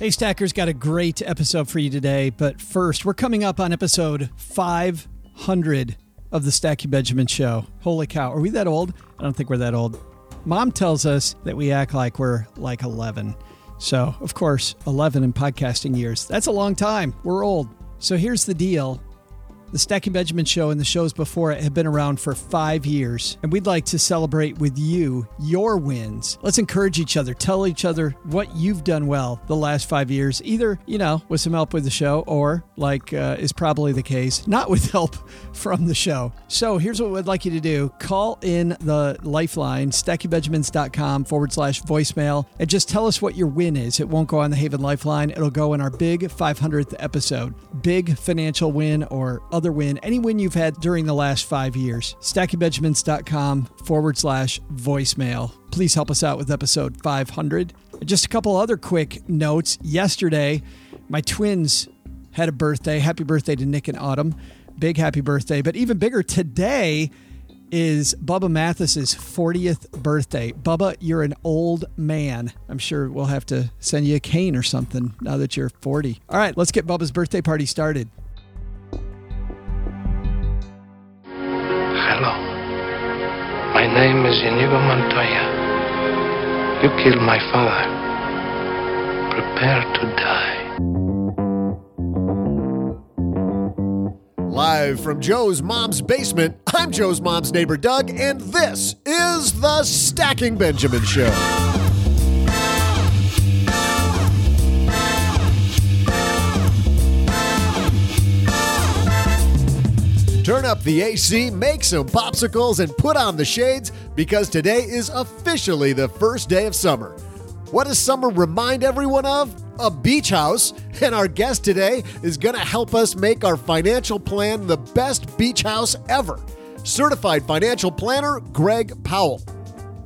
Hey, Stackers, got a great episode for you today. But first, we're coming up on episode 500 of the Stacking Benjamin Show. Holy cow, are we that old? I don't think we're that old. Mom tells us that we act like we're like 11. So, of course, 11 in podcasting years. That's a long time. We're old. So, here's the deal the Stacking Benjamin Show and the shows before it have been around for five years, and we'd like to celebrate with you your wins. Let's encourage each other, tell each other what you've done well the last five years, either, you know, with some help with the show, or, like uh, is probably the case, not with help from the show. So here's what we'd like you to do call in the lifeline, stackingbenjamins.com forward slash voicemail, and just tell us what your win is. It won't go on the Haven Lifeline, it'll go in our big 500th episode. Big financial win or other other win, any win you've had during the last five years. StackingBenjamins.com forward slash voicemail. Please help us out with episode 500. Just a couple other quick notes. Yesterday, my twins had a birthday. Happy birthday to Nick and Autumn. Big happy birthday. But even bigger, today is Bubba Mathis's 40th birthday. Bubba, you're an old man. I'm sure we'll have to send you a cane or something now that you're 40. All right, let's get Bubba's birthday party started. Hello. My name is Inigo Montoya. You killed my father. Prepare to die. Live from Joe's mom's basement, I'm Joe's mom's neighbor Doug, and this is the Stacking Benjamin Show. Turn up the AC, make some popsicles, and put on the shades because today is officially the first day of summer. What does summer remind everyone of? A beach house. And our guest today is going to help us make our financial plan the best beach house ever. Certified financial planner Greg Powell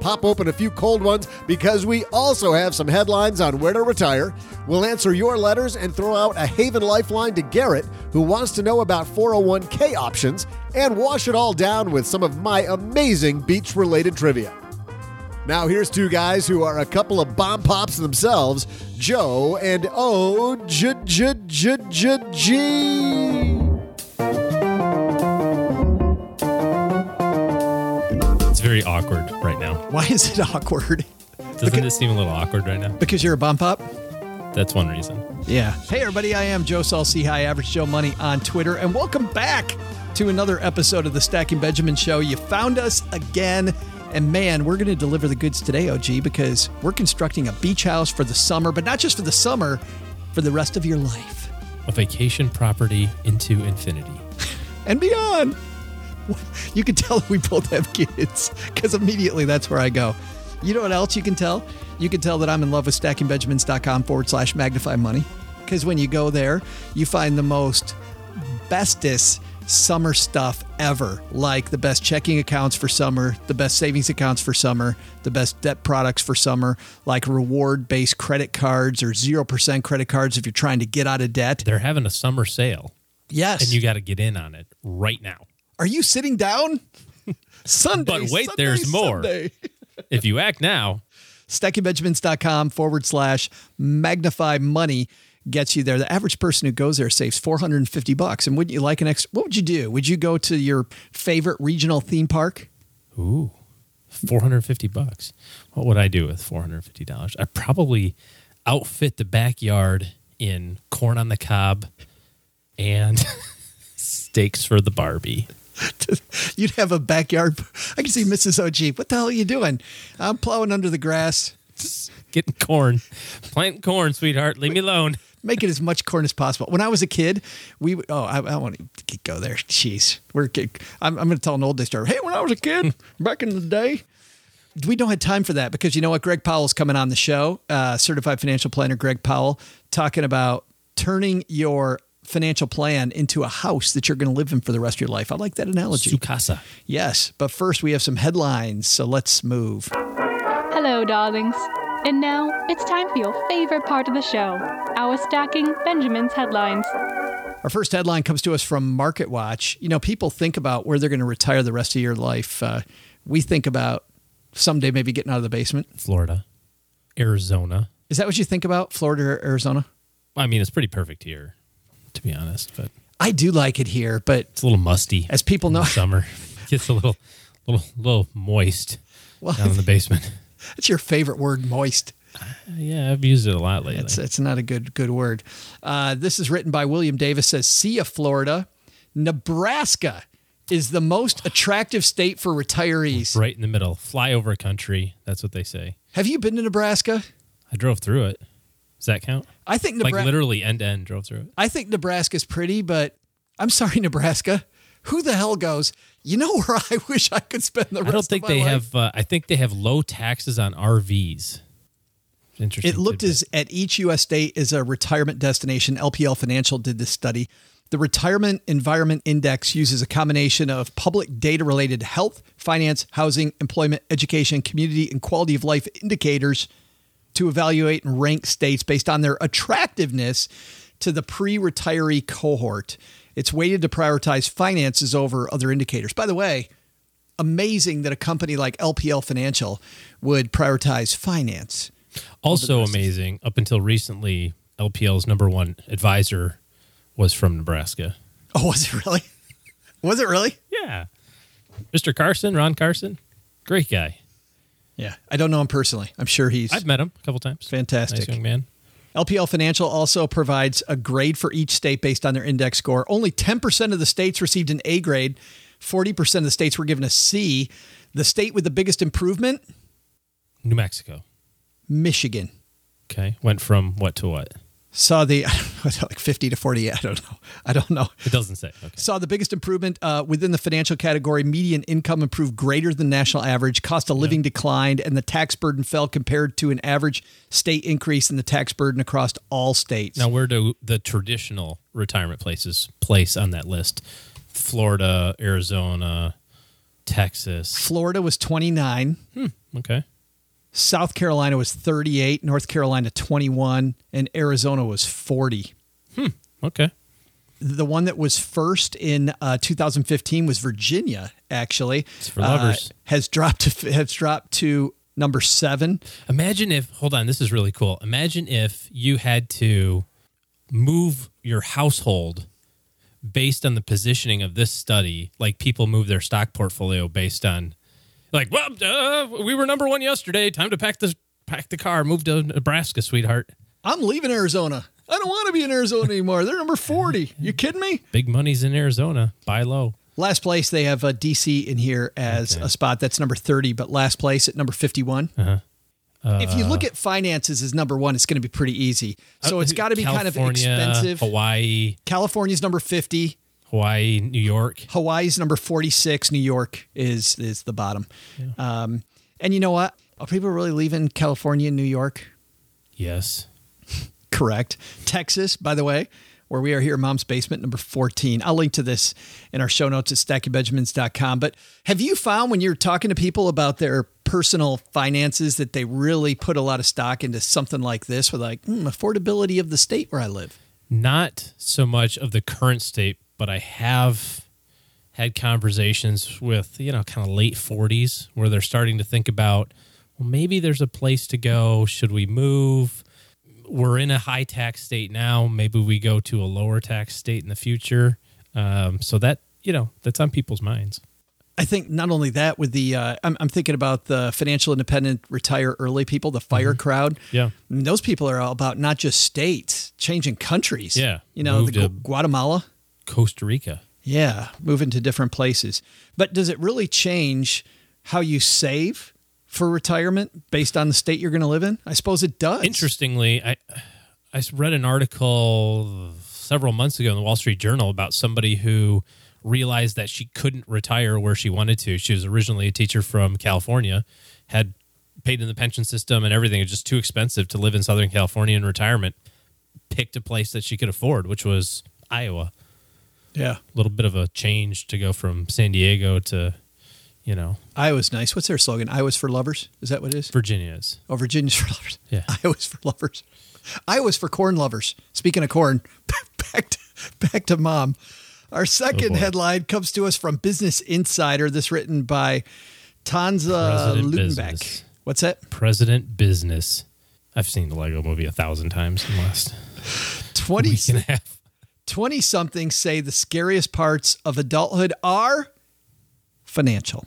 pop open a few cold ones because we also have some headlines on where to retire. We'll answer your letters and throw out a Haven Lifeline to Garrett, who wants to know about 401k options, and wash it all down with some of my amazing beach related trivia. Now, here's two guys who are a couple of bomb pops themselves Joe and O J J J J G. very awkward right now. Why is it awkward? Doesn't because, it seem a little awkward right now? Because you're a bump up? That's one reason. Yeah. Hey, everybody, I am Joe High Average Joe Money on Twitter, and welcome back to another episode of the Stacking Benjamin Show. You found us again. And man, we're going to deliver the goods today, OG, because we're constructing a beach house for the summer, but not just for the summer, for the rest of your life. A vacation property into infinity and beyond. You can tell we both have kids because immediately that's where I go. You know what else you can tell? You can tell that I'm in love with stackingbenjamins.com forward slash magnify money. Because when you go there, you find the most bestest summer stuff ever, like the best checking accounts for summer, the best savings accounts for summer, the best debt products for summer, like reward based credit cards or 0% credit cards if you're trying to get out of debt. They're having a summer sale, Yes. and you got to get in on it right now. Are you sitting down? Sunday. But wait, Sunday, there's more. Sunday. If you act now, StackingBenjamins.com forward slash magnify money gets you there. The average person who goes there saves 450 bucks. And wouldn't you like an extra? What would you do? Would you go to your favorite regional theme park? ooh, 450 bucks. What would I do with $450? I'd probably outfit the backyard in corn on the cob and steaks for the Barbie. You'd have a backyard. I can see Mrs. OG. What the hell are you doing? I'm plowing under the grass. Getting corn, planting corn, sweetheart. Leave me alone. Make it as much corn as possible. When I was a kid, we would- oh I, I want to go there. Jeez, we're I'm, I'm going to tell an old day story. Hey, when I was a kid back in the day, we don't have time for that because you know what? Greg Powell's coming on the show, uh, certified financial planner Greg Powell, talking about turning your financial plan into a house that you're going to live in for the rest of your life. I like that analogy. Sukasa. Yes, but first we have some headlines, so let's move. Hello, darlings. And now it's time for your favorite part of the show our Stacking Benjamin's headlines. Our first headline comes to us from Market Watch. You know, people think about where they're going to retire the rest of your life. Uh, we think about someday maybe getting out of the basement. Florida, Arizona. Is that what you think about, Florida or Arizona? I mean, it's pretty perfect here, to be honest, but I do like it here, but it's a little musty. as people know, summer gets a little, little, little moist Well, down in the basement. it's your favorite word, moist. Yeah, I've used it a lot lately. It's it's not a good good word. Uh, this is written by William Davis. Says, "See ya, Florida, Nebraska is the most attractive state for retirees." right in the middle, flyover country. That's what they say. Have you been to Nebraska? I drove through it. Does that count? I think Like literally end to end, drove through it. I think Nebraska's pretty, but I'm sorry, Nebraska. Who the hell goes? You know where I wish I could spend the rest I don't think of my they life? have. Uh, I think they have low taxes on RVs. Interesting. It looked tidbit. as at each U.S. state is a retirement destination. LPL Financial did this study. The Retirement Environment Index uses a combination of public data related health, finance, housing, employment, education, community, and quality of life indicators to evaluate and rank states based on their attractiveness to the pre retiree cohort. It's weighted to prioritize finances over other indicators. By the way, amazing that a company like LPL Financial would prioritize finance. also amazing. Up until recently, LPL's number one advisor was from Nebraska. Oh, was it really? Was it really? Yeah, Mr. Carson, Ron Carson, great guy. Yeah. I don't know him personally. I'm sure he's I've met him a couple times. Fantastic. nice young man. LPL Financial also provides a grade for each state based on their index score. Only 10% of the states received an A grade, 40% of the states were given a C. The state with the biggest improvement, New Mexico. Michigan. Okay, went from what to what? Saw the like 50 to 40. I don't know. I don't know. It doesn't say. Okay. Saw the biggest improvement uh, within the financial category. Median income improved greater than national average. Cost of living declined, and the tax burden fell compared to an average state increase in the tax burden across all states. Now, where do the traditional retirement places place on that list? Florida, Arizona, Texas. Florida was 29. Okay. South Carolina was 38, North Carolina 21, and Arizona was 40. Okay. The one that was first in uh, 2015 was Virginia. Actually, It's for lovers. Uh, has dropped to has dropped to number seven. Imagine if, hold on, this is really cool. Imagine if you had to move your household based on the positioning of this study, like people move their stock portfolio based on, like, well, uh, we were number one yesterday. Time to pack the pack the car, move to Nebraska, sweetheart. I'm leaving Arizona. I don't want to be in Arizona anymore. They're number 40. You kidding me? Big money's in Arizona. Buy low. Last place, they have uh, DC in here as a spot that's number 30, but last place at number 51. Uh-huh. if you look at finances as number one, it's going to be pretty easy. So it's got to be kind of Uh, expensive. Hawaii, California's number 50. Hawaii, New York. Hawaii's number 46. New York is is the bottom. Um, and you know what? Are people really leaving California and New York? Yes. Correct. Texas, by the way, where we are here, Mom's Basement, number 14. I'll link to this in our show notes at stackingbenjamins.com. But have you found when you're talking to people about their personal finances that they really put a lot of stock into something like this with like hmm, affordability of the state where I live? Not so much of the current state, but I have had conversations with, you know, kind of late 40s where they're starting to think about, well, maybe there's a place to go. Should we move? We're in a high tax state now. Maybe we go to a lower tax state in the future. Um, so that, you know, that's on people's minds. I think not only that, with the uh, I'm, I'm thinking about the financial independent retire early people, the fire crowd. Yeah. I mean, those people are all about not just states, changing countries. Yeah. you know, the Guatemala. Costa Rica. Yeah, moving to different places. But does it really change how you save for retirement based on the state you're going to live in? I suppose it does. Interestingly, I I read an article several months ago in the Wall Street Journal about somebody who realized that she couldn't retire where she wanted to. She was originally a teacher from California, had paid in the pension system and everything. It was just too expensive to live in Southern California in retirement. Picked a place that she could afford, which was Iowa. Yeah, A little bit of a change to go from San Diego to, you know, Iowa's nice. What's their slogan? Iowa's for lovers. Is that what it is? Virginia is. Oh, Virginia's for lovers. Yeah. Iowa's for lovers. Iowa's for corn lovers. Speaking of corn, back to, back to mom. Our second oh, boy. headline comes to us from Business Insider. This written by Tanza Loudenback. What's that? President Business. I've seen the Lego movie a thousand times in the last 20, week and a half. 20 somethings say the scariest parts of adulthood are financial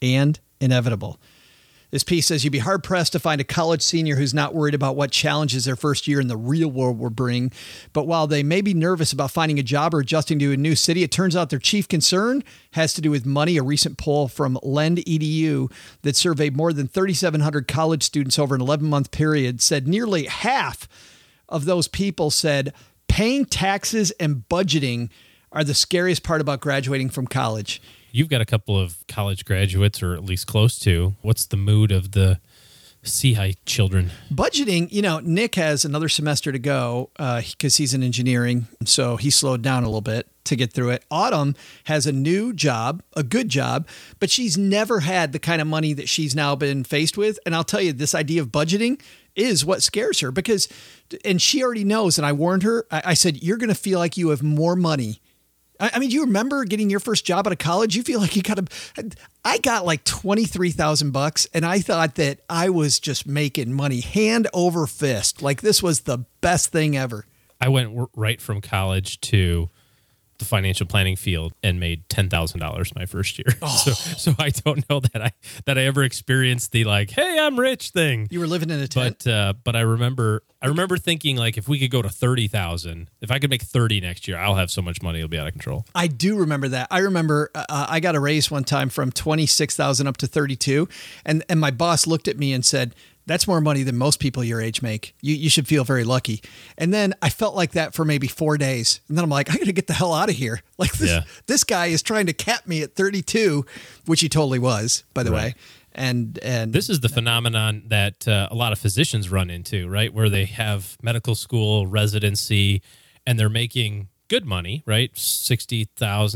and inevitable. This piece says you'd be hard pressed to find a college senior who's not worried about what challenges their first year in the real world will bring. But while they may be nervous about finding a job or adjusting to a new city, it turns out their chief concern has to do with money. A recent poll from Lend Edu that surveyed more than 3,700 college students over an 11 month period said nearly half of those people said paying taxes and budgeting are the scariest part about graduating from college. You've got a couple of college graduates, or at least close to. What's the mood of the Sea High children? Budgeting, you know, Nick has another semester to go uh, because he's in engineering. So he slowed down a little bit to get through it. Autumn has a new job, a good job, but she's never had the kind of money that she's now been faced with. And I'll tell you, this idea of budgeting is what scares her because, and she already knows, and I warned her, I, I said, you're going to feel like you have more money I I mean, do you remember getting your first job out of college? You feel like you got a. I got like twenty three thousand bucks, and I thought that I was just making money hand over fist. Like this was the best thing ever. I went right from college to the financial planning field and made ten thousand dollars my first year. So, so I don't know that I that I ever experienced the like, hey, I'm rich thing. You were living in a tent. But uh, but I remember I remember thinking like if we could go to thirty thousand, if I could make thirty next year, I'll have so much money it'll be out of control. I do remember that. I remember uh, I got a raise one time from twenty six thousand up to thirty two, and and my boss looked at me and said. That's more money than most people your age make. You, you should feel very lucky. And then I felt like that for maybe four days. And then I'm like, I got to get the hell out of here. Like this, Yeah. this guy is trying to cap me at 32, which he totally was, by the Right. way. And and This is the phenomenon that uh, a lot of physicians run into, right? Where they have medical school residency and they're making good money, right? $60,000,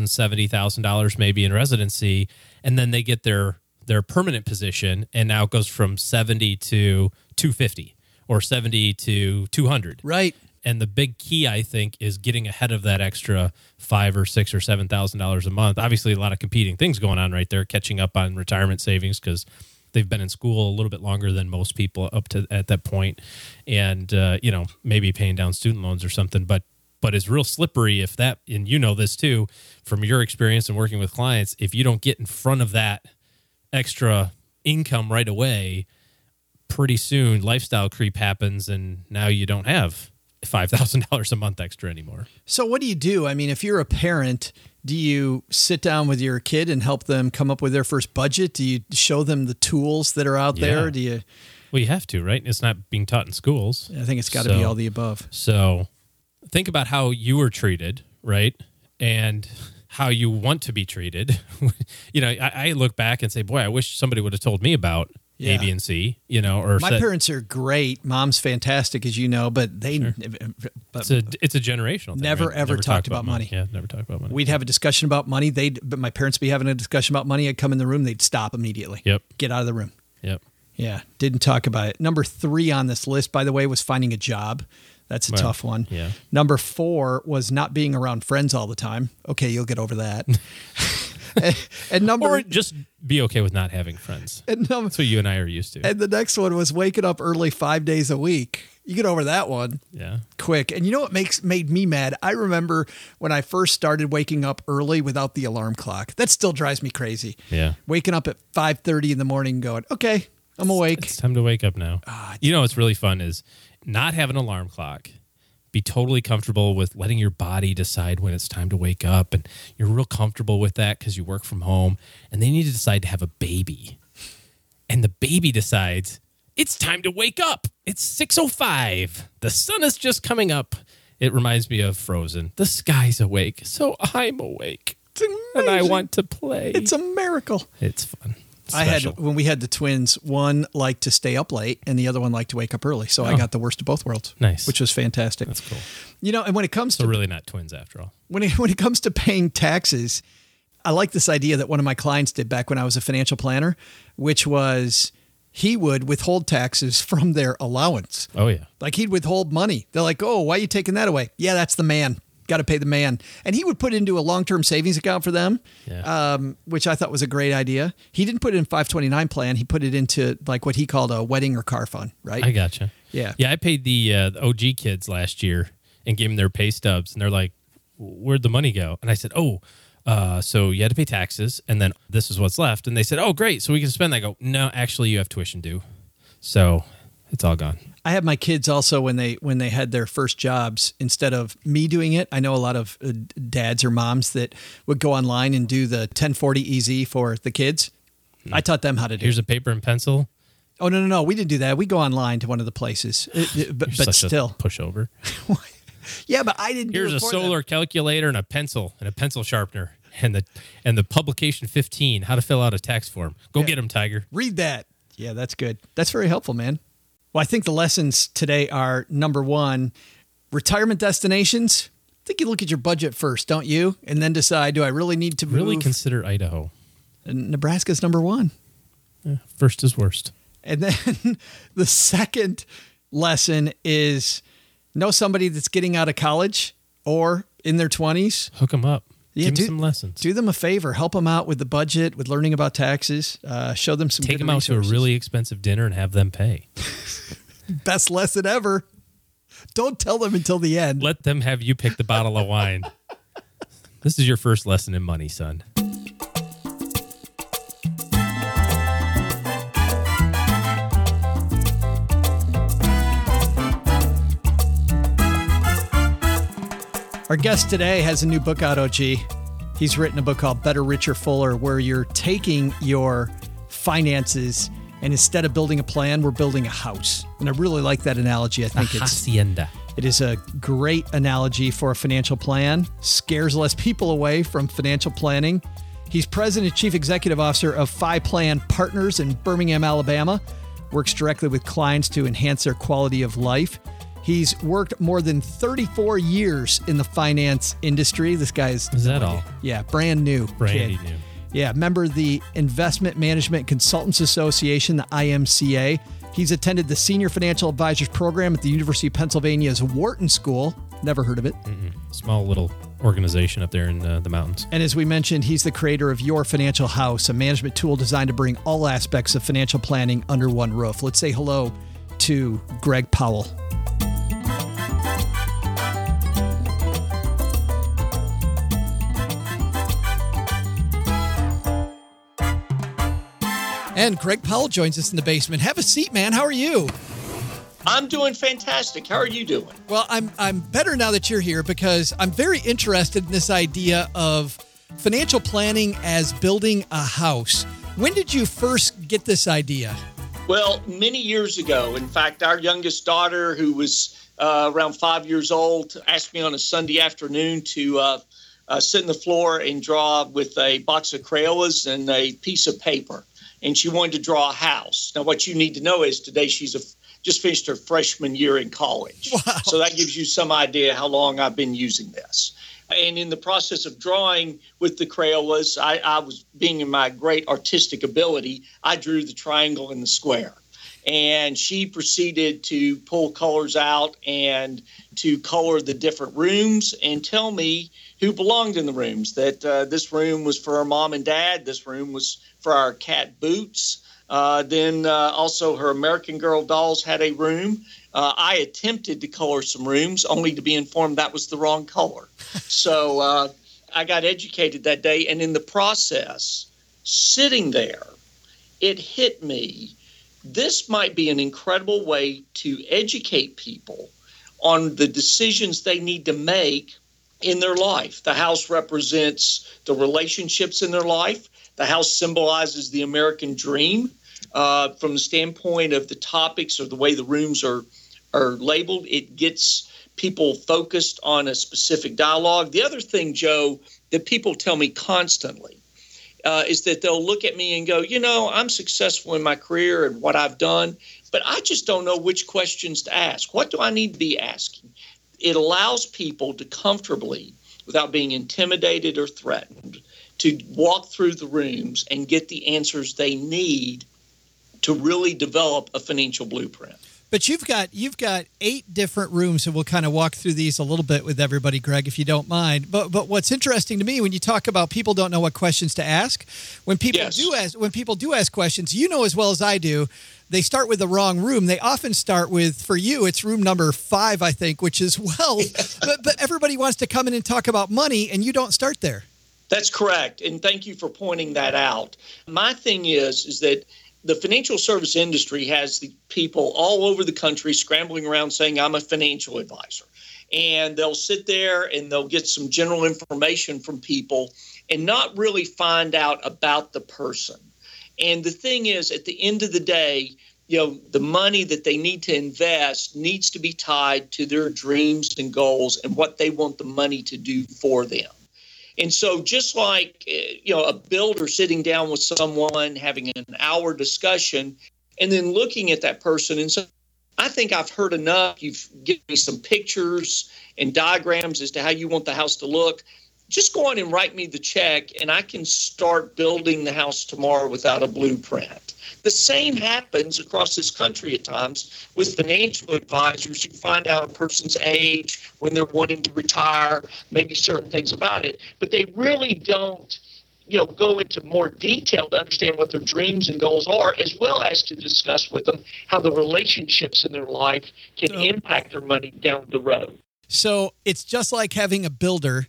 $70,000 maybe in residency. And then they get their, their permanent position and now it goes from 70 to 250 or 70 to 200. right. And the big key, I think, is getting ahead of that extra five or six or seven thousand dollars a month. Obviously, a lot of competing things going on right there, catching up on retirement savings because they've been in school a little bit longer than most people up to at that point, and uh, you know maybe paying down student loans or something. But but it's real slippery if that, and you know this too from your experience and working with clients. If you don't get in front of that extra income right away, pretty soon lifestyle creep happens, and now you don't have five thousand dollars a month extra anymore. So what do you do? I mean, if you're a parent, do you sit down with your kid and help them come up with their first budget? Do you show them the tools that are out there? Do you Well, you have to, right? It's not being taught in schools. I think it's got to be all the above. So think about how you were treated, right? and how you want to be treated. you know, I, I look back and say, boy, I wish somebody would have told me about Yeah. A, B, and C. You know, or My said- parents are great. Mom's fantastic, as you know, but they. But It's a it's a generational. Thing, Never, right? ever talk talked about money. Yeah, never talked about money. we'd have a discussion about money. They'd, but my parents be having a discussion about money. I'd come in the room. They'd stop immediately. Yep. Get out of the room. Yep. Yeah, didn't talk about it. Number three on this list, by the way, was finding a job. That's a Well, tough one. yeah. Number four was not being around friends all the time. Okay, you'll get over that. and, and number Or just be okay with not having friends. and, num- That's what you and I are used to. and the next one was waking up early five days a week. You get over that one yeah. quick. And you know what makes made me mad? I remember when I first started waking up early without the alarm clock. That still drives me crazy. Yeah. Waking up at five thirty in the morning, going, okay, I'm awake. It's time to wake up now. Ah, you know what's really fun is not have an alarm clock. Be totally comfortable with letting your body decide when it's time to wake up, and you're real comfortable with that because you work from home. And then you need to decide to have a baby, and the baby decides it's time to wake up. It's six oh five. The sun is just coming up. It reminds me of Frozen. The sky's awake, so I'm awake, and I want to play. It's a miracle. it's fun. It's I had when we had the twins, one liked to stay up late and the other one liked to wake up early. So I Oh. got the worst of both worlds. Nice. Which was fantastic. That's cool. You know, and when it comes So to really not twins after all. when it, when it comes to paying taxes, I like this idea that one of my clients did back when I was a financial planner, which was he would withhold taxes from their allowance. Oh yeah. Like he'd withhold money. They're like, "Oh, why are you taking that away?" Yeah, that's the man. Got to pay the man. And he would put it into a long-term savings account for them, Yeah. um, which I thought was a great idea. He didn't put it in 529 plan. He put it into like what he called a wedding or car fund, right? I gotcha. Yeah. Yeah, I paid the, uh, the OG kids last year and gave them their pay stubs, and they're like, "Where'd the money go?" And I said, "Oh, uh, so you had to pay taxes, and then this is what's left." And they said, "Oh, great, so we can spend." I go, "No, actually, you have tuition due, so it's all gone." I had my kids also when they when they had their first jobs. Instead of me doing it, I know a lot of uh, dads or moms that would go online and do the 1040 EZ for the kids. Hmm. I taught them how to do. Here's it. a paper and pencil. oh no no no, we didn't do that. We go online to one of the places, uh, uh, It- it- but, but such still, a pushover. yeah. But I didn't. do Here's a for them. solar calculator and a pencil and a pencil sharpener and the and the publication 15, how to fill out a tax form. Go get 'em, get them, Tiger. Read that. Yeah, that's good. That's very helpful, man. Well, I think the lessons today are number one, retirement destinations. I think you look at your budget first, don't you? And then decide, do I really need to move? Really consider Idaho. And Nebraska's number one. First is worst. And then the second lesson is know somebody that's getting out of college or in their 20s. Hook them up. Yeah, Give do- them some lessons. Do them a favor, help them out with the budget, with learning about taxes, uh, show them some Take them out to a really expensive dinner and have them pay. best lesson ever. Don't tell them until the end. Let them have you pick the bottle of wine. This is your first lesson in money, son. Our guest today has a new book out, OG. He's written a book called Better, Richer, Fuller, where you're taking your finances and instead of building a plan, we're building a house. And I really like that analogy. I think it's Hacienda. it is a great analogy for a financial plan. Scares less people away from financial planning. He's president and chief executive officer of Phi Plan Partners in Birmingham, Alabama. Works directly with clients to enhance their quality of life. He's worked more than 34 years in the finance industry. This guy is Is that all? yeah, brand new. Brandy kid. new. Yeah, member of the Investment Management Consultants Association, the IMCA. He's attended the Senior Financial Advisors Program at the University of Pennsylvania's Wharton School. Never heard of it. Small little organization up there in uh, the mountains. And as we mentioned, he's the creator of Your Financial House, a management tool designed to bring all aspects of financial planning under one roof. Let's say hello to Greg Powell. And Greg Powell joins us in the basement. Have a seat, man. How are you? I'm doing fantastic. How are you doing? Well, I'm I'm better now that you're here because I'm very interested in this idea of financial planning as building a house. When did you first get this idea? Well, many years ago, in fact, our youngest daughter, who was uh, around five years old, asked me on a Sunday afternoon to uh, uh, sit on the floor and draw with a box of Crayolas and a piece of paper. And she wanted to draw a house. Now, what you need to know is today she's a, just finished her freshman year in college. Wow. So that gives you some idea how long I've been using this. And in the process of drawing with the Crayolas, I, I was being in my great artistic ability, I drew the triangle and the square. And she proceeded to pull colors out and to color the different rooms and tell me who belonged in the rooms. That uh, this room was for our mom and dad, this room was for our cat Boots. Uh, then uh, also her American Girl dolls had a room. Uh, I attempted to color some rooms, only to be informed that was the wrong color. so uh, I got educated that day, and in the process, sitting there, it hit me. This might be an incredible way to educate people on the decisions they need to make in their life. The house represents the relationships in their life. The house symbolizes the American dream uh, from the standpoint of the topics or the way the rooms are are labeled. It gets people focused on a specific dialogue. The other thing, Joe, that people tell me constantly uh, is that they'll look at me and go, you know, I'm successful in my career and what I've done, but I just don't know which questions to ask. What do I need to be asking? It allows people to comfortably, without being intimidated or threatened, to walk through the rooms and get the answers they need to really develop a financial blueprint. But you've got you've got eight different rooms, and we'll kind of walk through these a little bit with everybody, Greg, if you don't mind. But but what's interesting to me when you talk about people don't know what questions to ask, when people Yes. do ask when people do ask questions, you know as well as I do, they start with the wrong room. They often start with for you, it's room number five, I think, which is well, but but everybody wants to come in and talk about money, and you don't start there. That's correct, and thank you for pointing that out. My thing is is that the financial service industry has the people all over the country scrambling around saying I'm a financial advisor. And they'll sit there and they'll get some general information from people and not really find out about the person. And the thing is at the end of the day, you know, the money that they need to invest needs to be tied to their dreams and goals and what they want the money to do for them. And so, just like eh, you know, a builder sitting down with someone, having an hour discussion, and then looking at that person and so "I think I've heard enough. You've given me some pictures and diagrams as to how you want the house to look. Just go on and write me the check, and I can start building the house tomorrow without a blueprint." The same happens across this country at times with financial advisors. You find out a person's age, when they're wanting to retire, maybe certain things about it, but they really don't you know go into more detail to understand what their dreams and goals are as well as to discuss with them how the relationships in their life can So- impact their money down the road So it's just like having a builder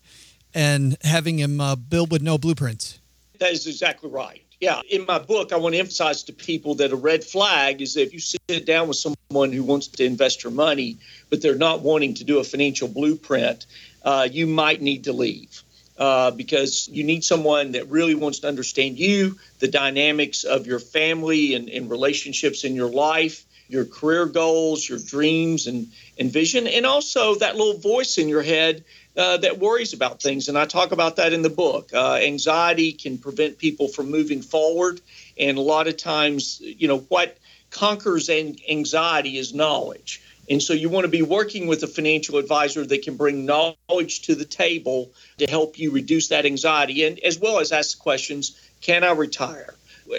and having him uh, build with no blueprints. That is exactly right. Yeah. In my book, I want to emphasize to people that a red flag is if you sit down with someone who wants to invest your money, but they're not wanting to do a financial blueprint, uh, you might need to leave. Uh, because you need someone that really wants to understand you, the dynamics of your family and, and relationships in your life, your career goals, your dreams and, and vision, and also that little voice in your head uh, that worries about things. And I talk about that in the book. Uh, anxiety can prevent people from moving forward. And a lot of times, you know, what conquers an- anxiety is knowledge. And so you want to be working with a financial advisor that can bring knowledge to the table to help you reduce that anxiety and as well as ask the questions can I retire?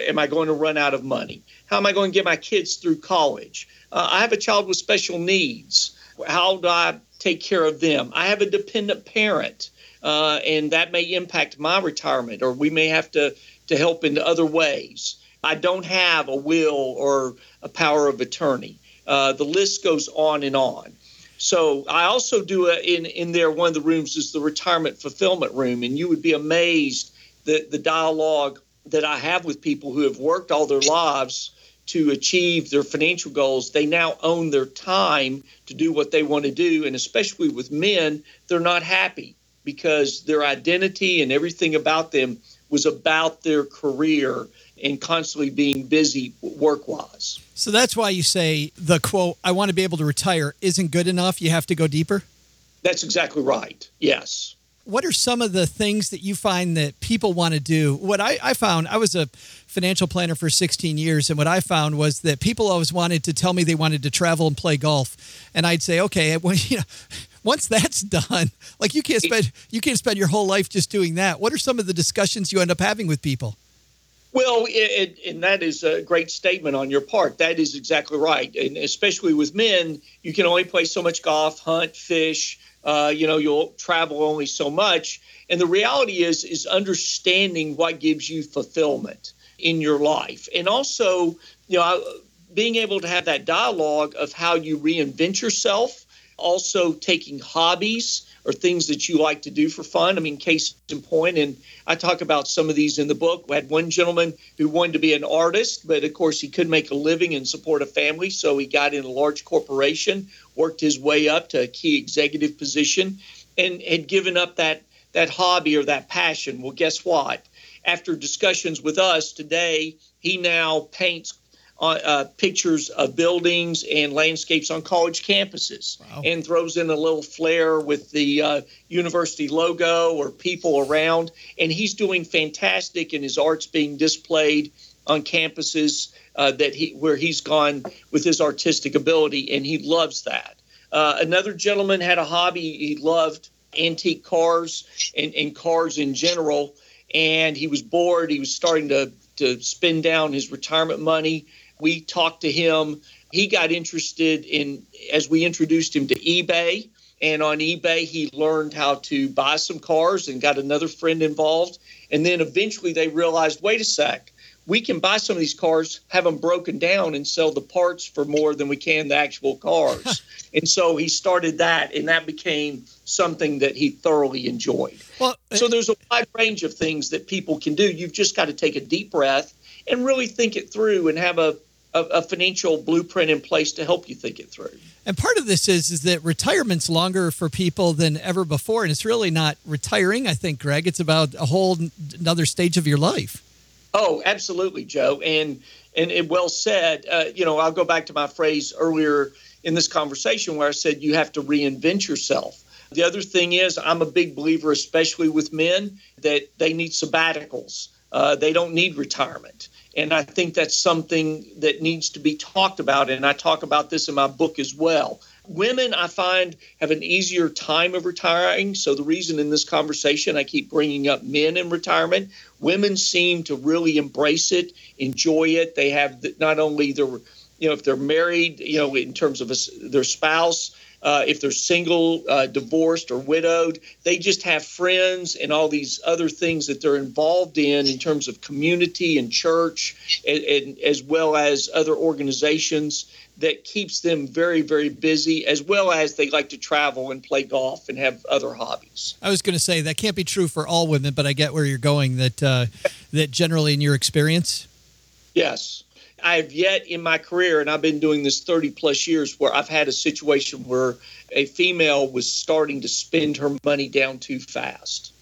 Am I going to run out of money? How am I going to get my kids through college? Uh, I have a child with special needs. How do I take care of them? I have a dependent parent, uh, and that may impact my retirement, or we may have to, to help in other ways. I don't have a will or a power of attorney. Uh, the list goes on and on. So I also do a, in in there. One of the rooms is the retirement fulfillment room, and you would be amazed the the dialogue that I have with people who have worked all their lives to achieve their financial goals. They now own their time to do what they want to do, and especially with men, they're not happy because their identity and everything about them was about their career and constantly being busy work wise. So that's why you say the quote, I want to be able to retire isn't good enough. You have to go deeper. That's exactly right. Yes. What are some of the things that you find that people want to do? What I, I found, I was a financial planner for 16 years, and what I found was that people always wanted to tell me they wanted to travel and play golf, and I'd say, okay, well, you know, once that's done, like you can't spend you can't spend your whole life just doing that. What are some of the discussions you end up having with people? Well, and that is a great statement on your part. That is exactly right. And especially with men, you can only play so much golf, hunt, fish. Uh, you know, you'll travel only so much. And the reality is, is understanding what gives you fulfillment in your life, and also, you know, being able to have that dialogue of how you reinvent yourself. Also, taking hobbies or things that you like to do for fun. I mean, case in point, and I talk about some of these in the book. We had one gentleman who wanted to be an artist, but of course he couldn't make a living and support a family, so he got in a large corporation, worked his way up to a key executive position, and had given up that that hobby or that passion. Well, guess what? After discussions with us today, he now paints uh, uh, pictures of buildings and landscapes on college campuses wow. and throws in a little flair with the uh, university logo or people around. And he's doing fantastic, and his art's being displayed on campuses uh, that he where he's gone with his artistic ability, and he loves that. Uh, another gentleman had a hobby; he loved antique cars and, and cars in general. And he was bored. He was starting to to spend down his retirement money we talked to him. He got interested in, as we introduced him to eBay. And on eBay, he learned how to buy some cars and got another friend involved. And then eventually they realized wait a sec, we can buy some of these cars, have them broken down, and sell the parts for more than we can the actual cars. and so he started that, and that became something that he thoroughly enjoyed. Well, so there's a wide range of things that people can do. You've just got to take a deep breath and really think it through and have a a, a, financial blueprint in place to help you think it through. And part of this is is that retirement's longer for people than ever before, and it's really not retiring. I think, Greg, it's about a whole another stage of your life. Oh, absolutely, Joe, and and well said. Uh, you know, I'll go back to my phrase earlier in this conversation where I said you have to reinvent yourself. The other thing is, I'm a big believer, especially with men, that they need sabbaticals. Uh, they don't need retirement. And I think that's something that needs to be talked about. And I talk about this in my book as well. Women, I find, have an easier time of retiring. So, the reason in this conversation I keep bringing up men in retirement, women seem to really embrace it, enjoy it. They have not only their, you know, if they're married, you know, in terms of their spouse, uh, if they're single, uh, divorced, or widowed. They just have friends and all these other things that they're involved in in terms of community and church, and, and as well as other organizations that keeps them very, very busy, as well as they like to travel and play golf and have other hobbies. I was going to say that can't be true for all women, but I get where you're going. That uh, that generally, in your experience, yes, I've yet in my career, and I've been doing this 30 plus years, where I've had a situation where a female was starting to spend her money down too fast.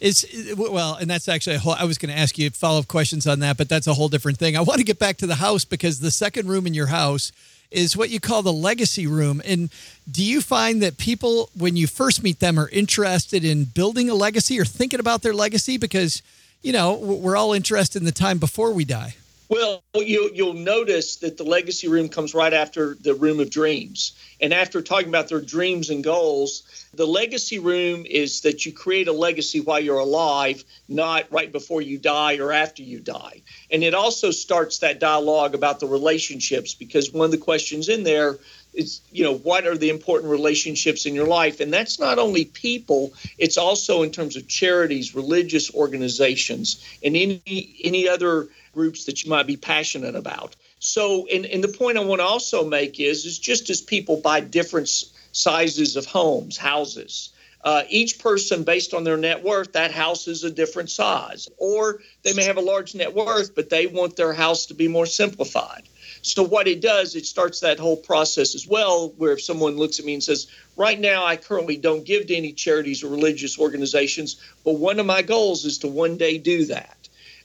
Is well, and that's actually a whole, I was going to ask you follow up questions on that, but that's a whole different thing. I want to get back to the house because the second room in your house is what you call the legacy room. And do you find that people, when you first meet them, are interested in building a legacy or thinking about their legacy? Because, you know, we're all interested in the time before we die. Well, you, you'll notice that the legacy room comes right after the room of dreams. And after talking about their dreams and goals, the legacy room is that you create a legacy while you're alive, not right before you die or after you die. And it also starts that dialogue about the relationships because one of the questions in there is, you know, what are the important relationships in your life? And that's not only people, it's also in terms of charities, religious organizations, and any any other groups that you might be passionate about. So, and, and the point I want to also make is, is just as people buy different sizes of homes, houses, uh, each person, based on their net worth, that house is a different size. Or they may have a large net worth, but they want their house to be more simplified. So, what it does, it starts that whole process as well, where if someone looks at me and says, Right now, I currently don't give to any charities or religious organizations, but one of my goals is to one day do that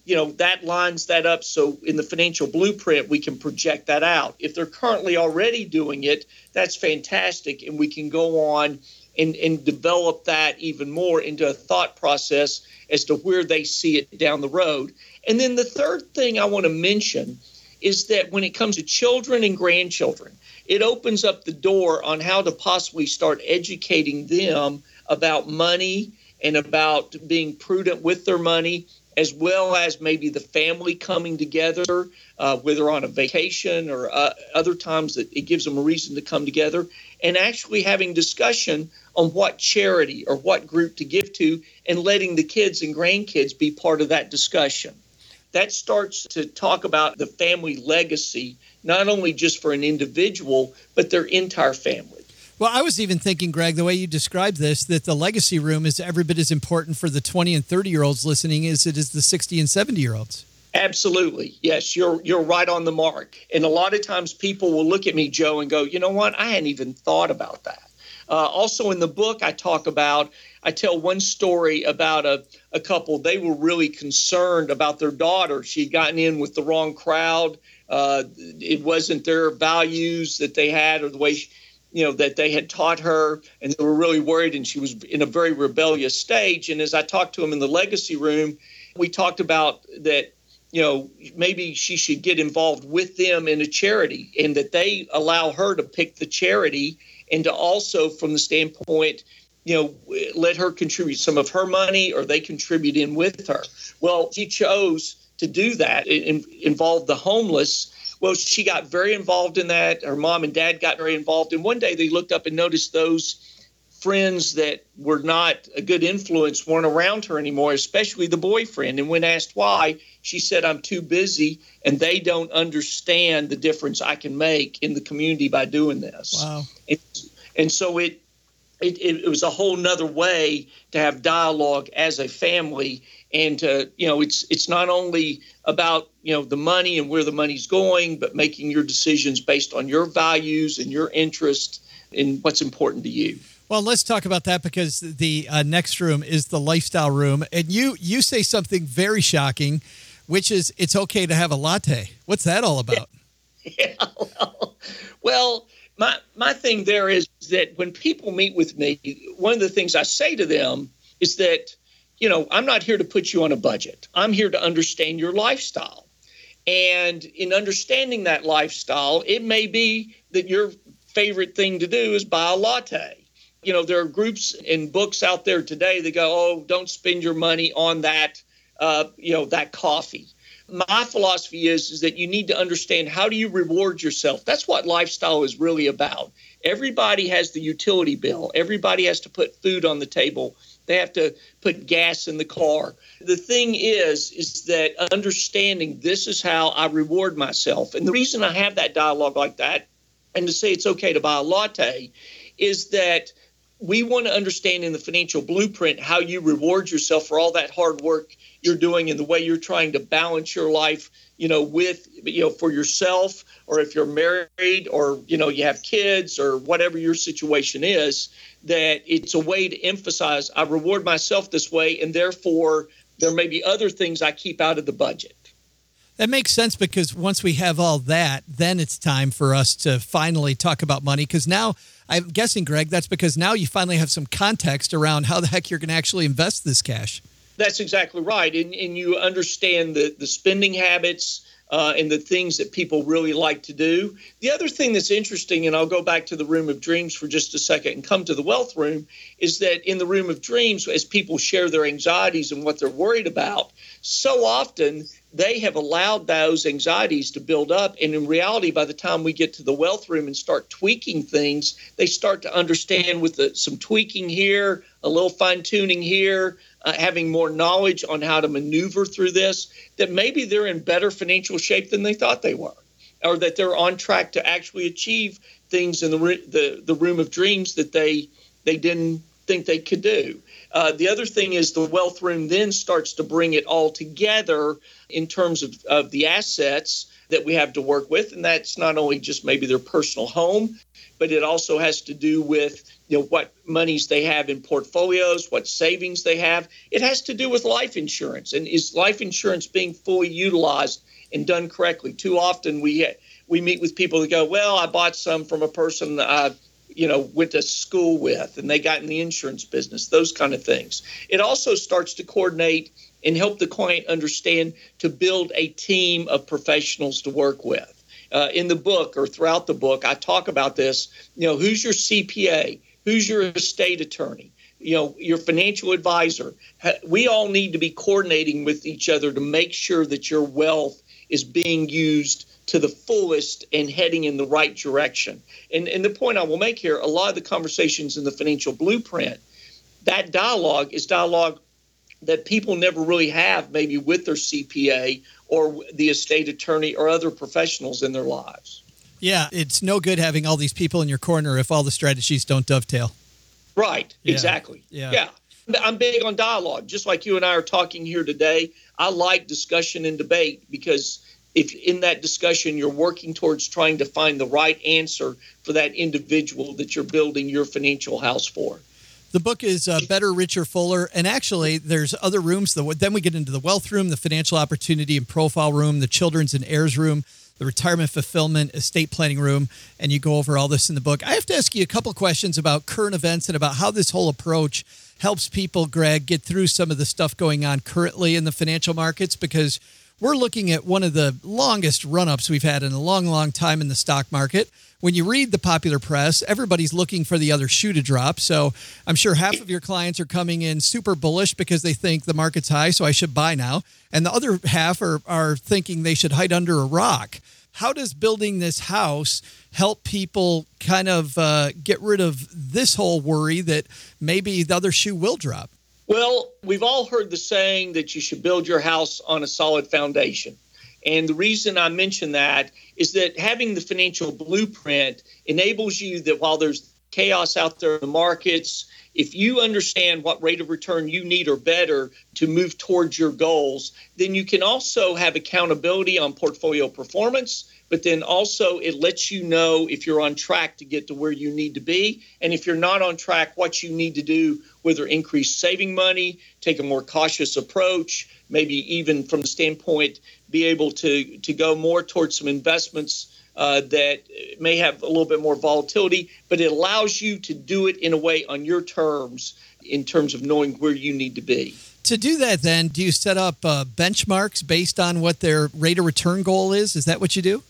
you know that lines that up so in the financial blueprint we can project that out if they're currently already doing it that's fantastic and we can go on and, and develop that even more into a thought process as to where they see it down the road. And then the third thing I want to mention is that when it comes to children and grandchildren, it opens up the door on how to possibly start educating them about money and about being prudent with their money, as well as maybe the family coming together, uh, whether on a vacation or uh, other times that it gives them a reason to come together, and actually having discussion on what charity or what group to give to, and letting the kids and grandkids be part of that discussion. That starts to talk about the family legacy, not only just for an individual, but their entire family. Well, I was even thinking, Greg, the way you described this, that the legacy room is every bit as important for the 20 and 30 year olds listening as it is the 60 and 70 year olds. Absolutely. Yes, you're you're right on the mark. And a lot of times people will look at me, Joe, and go, you know what? I hadn't even thought about that. Uh, also in the book, I talk about, I tell one story about a, a couple. They were really concerned about their daughter. She'd gotten in with the wrong crowd. Uh, it wasn't their values that they had or the way she, you know that they had taught her and they were really worried and she was in a very rebellious stage and as i talked to them in the legacy room we talked about that you know maybe she should get involved with them in a charity and that they allow her to pick the charity and to also from the standpoint you know let her contribute some of her money or they contribute in with her well she chose to do that it involved the homeless well, she got very involved in that. Her mom and dad got very involved. And one day they looked up and noticed those friends that were not a good influence weren't around her anymore, especially the boyfriend. And when asked why, she said, I'm too busy and they don't understand the difference I can make in the community by doing this. Wow. And, and so it, it, it was a whole nother way to have dialogue as a family and to, you know it's it's not only about you know the money and where the money's going but making your decisions based on your values and your interest in what's important to you well let's talk about that because the uh, next room is the lifestyle room and you you say something very shocking which is it's okay to have a latte what's that all about yeah, well, well my my thing there is that when people meet with me one of the things i say to them is that you know, I'm not here to put you on a budget. I'm here to understand your lifestyle. And in understanding that lifestyle, it may be that your favorite thing to do is buy a latte. You know, there are groups and books out there today that go, oh, don't spend your money on that, uh, you know, that coffee. My philosophy is, is that you need to understand how do you reward yourself. That's what lifestyle is really about. Everybody has the utility bill. Everybody has to put food on the table they have to put gas in the car. The thing is, is that understanding this is how I reward myself. And the reason I have that dialogue like that and to say it's okay to buy a latte is that we want to understand in the financial blueprint how you reward yourself for all that hard work you're doing and the way you're trying to balance your life you know with you know for yourself or if you're married or you know you have kids or whatever your situation is that it's a way to emphasize I reward myself this way, and therefore there may be other things I keep out of the budget. That makes sense because once we have all that, then it's time for us to finally talk about money. Because now, I'm guessing, Greg, that's because now you finally have some context around how the heck you're going to actually invest this cash. That's exactly right. And, and you understand the, the spending habits, uh, and the things that people really like to do. The other thing that's interesting, and I'll go back to the room of dreams for just a second and come to the wealth room, is that in the room of dreams, as people share their anxieties and what they're worried about, so often they have allowed those anxieties to build up. And in reality, by the time we get to the wealth room and start tweaking things, they start to understand with the, some tweaking here, a little fine tuning here, uh, having more knowledge on how to maneuver through this, that maybe they're in better financial shape than they thought they were, or that they're on track to actually achieve things in the the, the room of dreams that they they didn't think they could do. Uh, the other thing is the wealth room then starts to bring it all together in terms of, of the assets that we have to work with. And that's not only just maybe their personal home, but it also has to do with you know what monies they have in portfolios, what savings they have. It has to do with life insurance, and is life insurance being fully utilized and done correctly? Too often we we meet with people that go, "Well, I bought some from a person uh, you know, went to school with and they got in the insurance business, those kind of things. It also starts to coordinate and help the client understand to build a team of professionals to work with. Uh, in the book or throughout the book, I talk about this. You know, who's your CPA? Who's your estate attorney? You know, your financial advisor. We all need to be coordinating with each other to make sure that your wealth is being used to the fullest and heading in the right direction. And, and the point I will make here a lot of the conversations in the financial blueprint, that dialogue is dialogue that people never really have, maybe with their CPA or the estate attorney or other professionals in their lives. Yeah, it's no good having all these people in your corner if all the strategies don't dovetail. Right, yeah. exactly. Yeah. yeah. I'm big on dialogue, just like you and I are talking here today. I like discussion and debate because if in that discussion you're working towards trying to find the right answer for that individual that you're building your financial house for. The book is uh, Better, Richer, Fuller. And actually, there's other rooms. Then we get into the wealth room, the financial opportunity and profile room, the children's and heirs room, the retirement fulfillment estate planning room. And you go over all this in the book. I have to ask you a couple questions about current events and about how this whole approach helps people, Greg, get through some of the stuff going on currently in the financial markets because we're looking at one of the longest run ups we've had in a long, long time in the stock market when you read the popular press, everybody's looking for the other shoe to drop. So I'm sure half of your clients are coming in super bullish because they think the market's high, so I should buy now. And the other half are, are thinking they should hide under a rock. How does building this house help people kind of uh, get rid of this whole worry that maybe the other shoe will drop? Well, we've all heard the saying that you should build your house on a solid foundation. And the reason I mention that is that having the financial blueprint enables you that while there's chaos out there in the markets, if you understand what rate of return you need or better to move towards your goals, then you can also have accountability on portfolio performance. But then also, it lets you know if you're on track to get to where you need to be. And if you're not on track, what you need to do, whether increase saving money, take a more cautious approach, maybe even from the standpoint be able to to go more towards some investments uh, that may have a little bit more volatility, but it allows you to do it in a way on your terms in terms of knowing where you need to be. To do that, then, do you set up uh, benchmarks based on what their rate of return goal is? Is that what you do?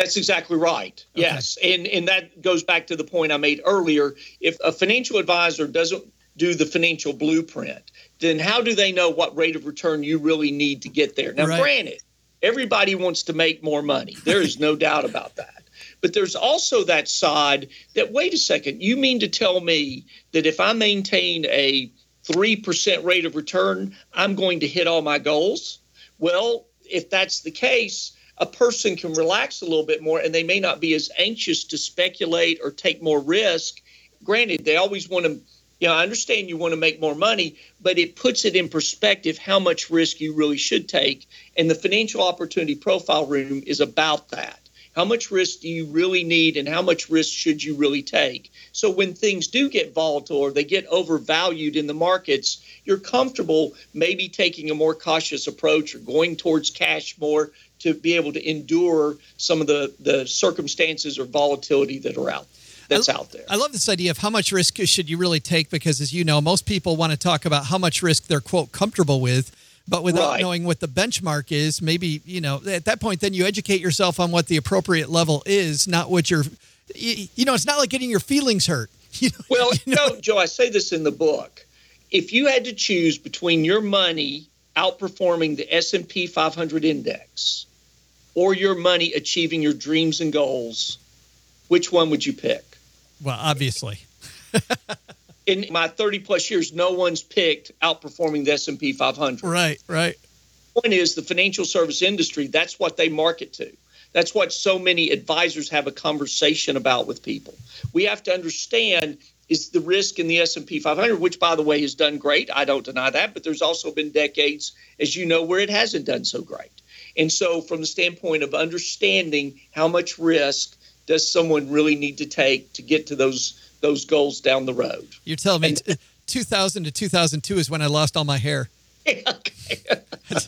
That's exactly right. Okay. Yes, and and that goes back to the point I made earlier. If a financial advisor doesn't do the financial blueprint, then how do they know what rate of return you really need to get there? Now, right. granted, everybody wants to make more money. There is no doubt about that. But there's also that side that, wait a second, you mean to tell me that if I maintain a 3% rate of return, I'm going to hit all my goals? Well, if that's the case, a person can relax a little bit more and they may not be as anxious to speculate or take more risk. Granted, they always want to you know, I understand you want to make more money, but it puts it in perspective how much risk you really should take. And the financial opportunity profile room is about that. How much risk do you really need and how much risk should you really take? So when things do get volatile or they get overvalued in the markets, you're comfortable maybe taking a more cautious approach or going towards cash more to be able to endure some of the, the circumstances or volatility that are out that's I, out there. I love this idea of how much risk should you really take because, as you know, most people want to talk about how much risk they're quote comfortable with. But without right. knowing what the benchmark is, maybe, you know, at that point, then you educate yourself on what the appropriate level is, not what you're, you know, it's not like getting your feelings hurt. You know, well, you know? no, Joe, I say this in the book. If you had to choose between your money outperforming the S&P 500 index or your money achieving your dreams and goals, which one would you pick? Well, obviously. in my 30 plus years, no one's picked outperforming the S&P 500. Right, right. Point is the financial service industry, that's what they market to. That's what so many advisors have a conversation about with people. We have to understand is the risk in the S&P 500 which by the way has done great. I don't deny that, but there's also been decades as you know where it hasn't done so great. And so from the standpoint of understanding how much risk does someone really need to take to get to those those goals down the road? You're telling me and, t- 2000 to 2002 is when I lost all my hair. that's,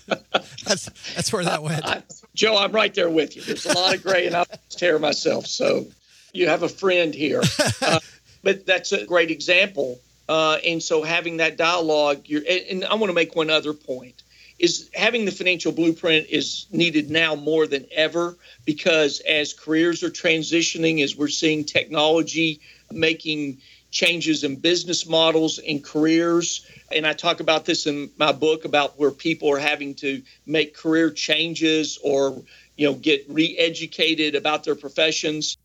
that's, that's where that went. I, Joe, I'm right there with you. There's a lot of gray and I lost hair myself, so you have a friend here. Uh, but that's a great example. Uh, and so having that dialogue, you're, and, and I want to make one other point is having the financial blueprint is needed now more than ever because as careers are transitioning, as we're seeing technology making changes in business models and careers, and I talk about this in my book about where people are having to make career changes or you know get re-educated about their professions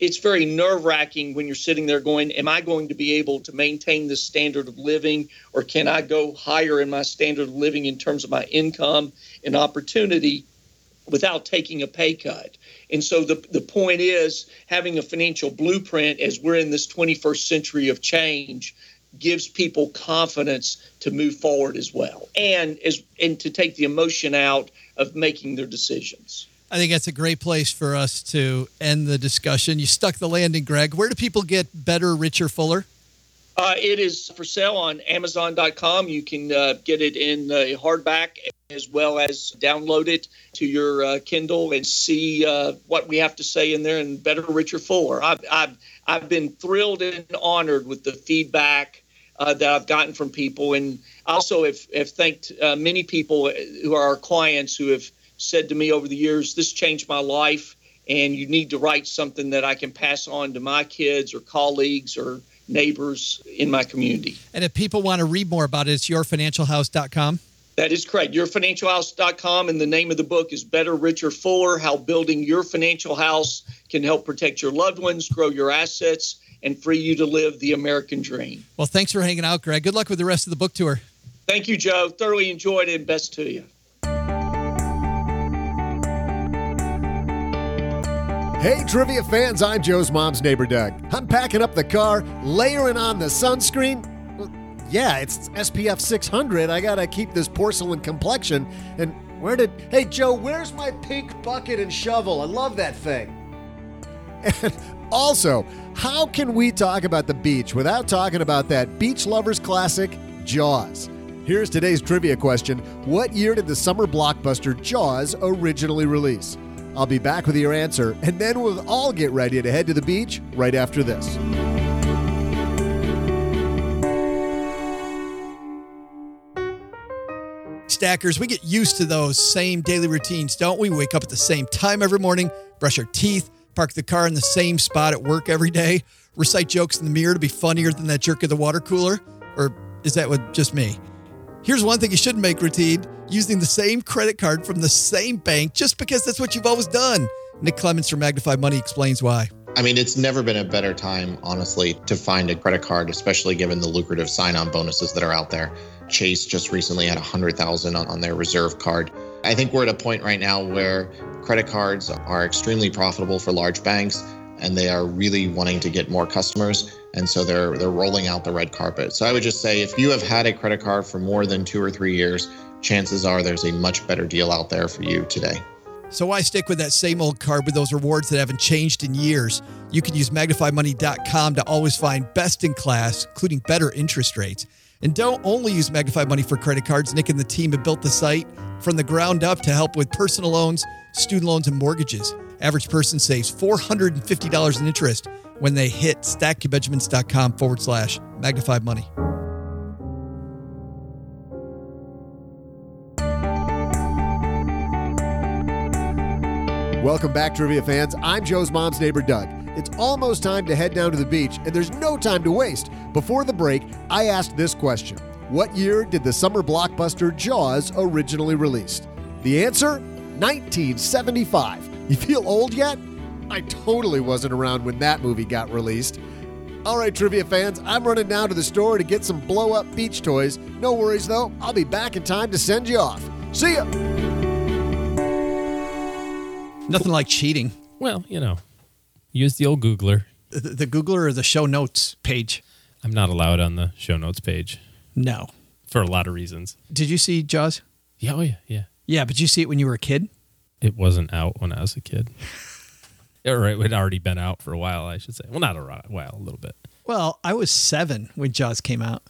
it's very nerve wracking when you're sitting there going, Am I going to be able to maintain this standard of living, or can I go higher in my standard of living in terms of my income and opportunity without taking a pay cut? And so the, the point is having a financial blueprint as we're in this 21st century of change gives people confidence to move forward as well and as and to take the emotion out of making their decisions. I think that's a great place for us to end the discussion. You stuck the landing, Greg. Where do people get better, richer, fuller? Uh, it is for sale on Amazon.com. You can uh, get it in uh, hardback as well as download it to your uh, Kindle and see uh, what we have to say in there and better, richer, fuller. I've, I've, I've been thrilled and honored with the feedback uh, that I've gotten from people. And also have, have thanked many people who are our clients who have said to me over the years, This changed my life, and you need to write something that I can pass on to my kids or colleagues or neighbors in my community. And if people want to read more about it, it's yourfinancialhouse.com. That is correct. Yourfinancialhouse.com. And the name of the book is Better, Richer, Fuller How Building Your Financial House Can Help Protect Your Loved Ones, Grow Your Assets, and Free You to Live the American Dream. Well, thanks for hanging out, Greg. Good luck with the rest of the book tour. Thank you, Joe. Thoroughly enjoyed it and best to you. Hey, trivia fans, I'm Joe's mom's neighbor, Doug. I'm packing up the car, layering on the sunscreen. Yeah, it's SPF 600. I gotta keep this porcelain complexion. And where did. Hey, Joe, where's my pink bucket and shovel? I love that thing. And also, how can we talk about the beach without talking about that beach lovers classic, Jaws? Here's today's trivia question What year did the summer blockbuster Jaws originally release? I'll be back with your answer, and then we'll all get ready to head to the beach right after this. Stackers, we get used to those same daily routines, don't we? Wake up at the same time every morning, brush our teeth, park the car in the same spot at work every day, recite jokes in the mirror to be funnier than that jerk at the water cooler? Or is that what just me? Here's one thing you shouldn't make routine using the same credit card from the same bank just because that's what you've always done. Nick Clements from Magnify Money explains why. I mean, it's never been a better time, honestly, to find a credit card, especially given the lucrative sign on bonuses that are out there. Chase just recently had 100,000 on, on their reserve card. I think we're at a point right now where credit cards are extremely profitable for large banks and they are really wanting to get more customers and so they're they're rolling out the red carpet. So I would just say if you have had a credit card for more than 2 or 3 years, chances are there's a much better deal out there for you today. So why stick with that same old card with those rewards that haven't changed in years? You can use magnifymoney.com to always find best in class, including better interest rates. And don't only use Magnify Money for credit cards. Nick and the team have built the site from the ground up to help with personal loans, student loans, and mortgages. Average person saves $450 in interest when they hit stackyourbenjamins.com forward slash magnified money. Welcome back, trivia fans. I'm Joe's mom's neighbor, Doug. It's almost time to head down to the beach, and there's no time to waste. Before the break, I asked this question What year did the summer blockbuster Jaws originally released? The answer 1975. You feel old yet? I totally wasn't around when that movie got released. All right, trivia fans, I'm running down to the store to get some blow up beach toys. No worries though, I'll be back in time to send you off. See ya! Nothing like cheating. Well, you know, use the old Googler. The, the Googler or the show notes page? I'm not allowed on the show notes page No. for a lot of reasons. Did you see Jaws? Yeah, oh yeah, yeah. Yeah, but you see it when you were a kid? It wasn't out when I was a kid. or it had already been out for a while, I should say. Well, not a while, a little bit. Well, I was seven when Jaws came out.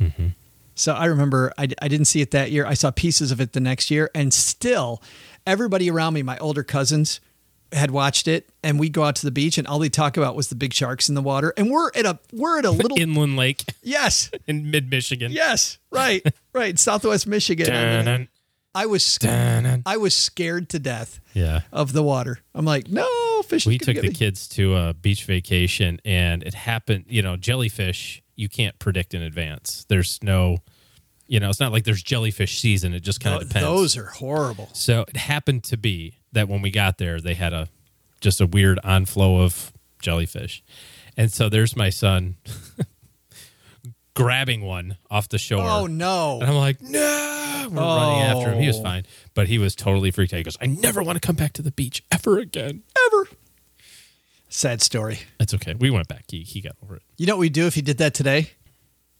Mm-hmm. So I remember I, I didn't see it that year. I saw pieces of it the next year, and still, everybody around me, my older cousins, had watched it, and we'd go out to the beach, and all they talk about was the big sharks in the water. And we're at a we're at a little Inland Lake yes, in mid Michigan. yes, right, right, Southwest Michigan. I was scared. I was scared to death Yeah. of the water. I'm like, no fish. We took the me." kids to a beach vacation and it happened, you know, jellyfish you can't predict in advance. There's no you know, it's not like there's jellyfish season. It just kind of Th- depends. Those are horrible. So it happened to be that when we got there, they had a just a weird onflow of jellyfish. And so there's my son grabbing one off the shore. Oh no! And I'm like, no, we're running after him. He was Oh. fine, but he was totally freaked out. He goes, I never want to come back to the beach ever again. Ever. Sad story. That's okay. We went back. He, he got over it. You know what we do if he did that today?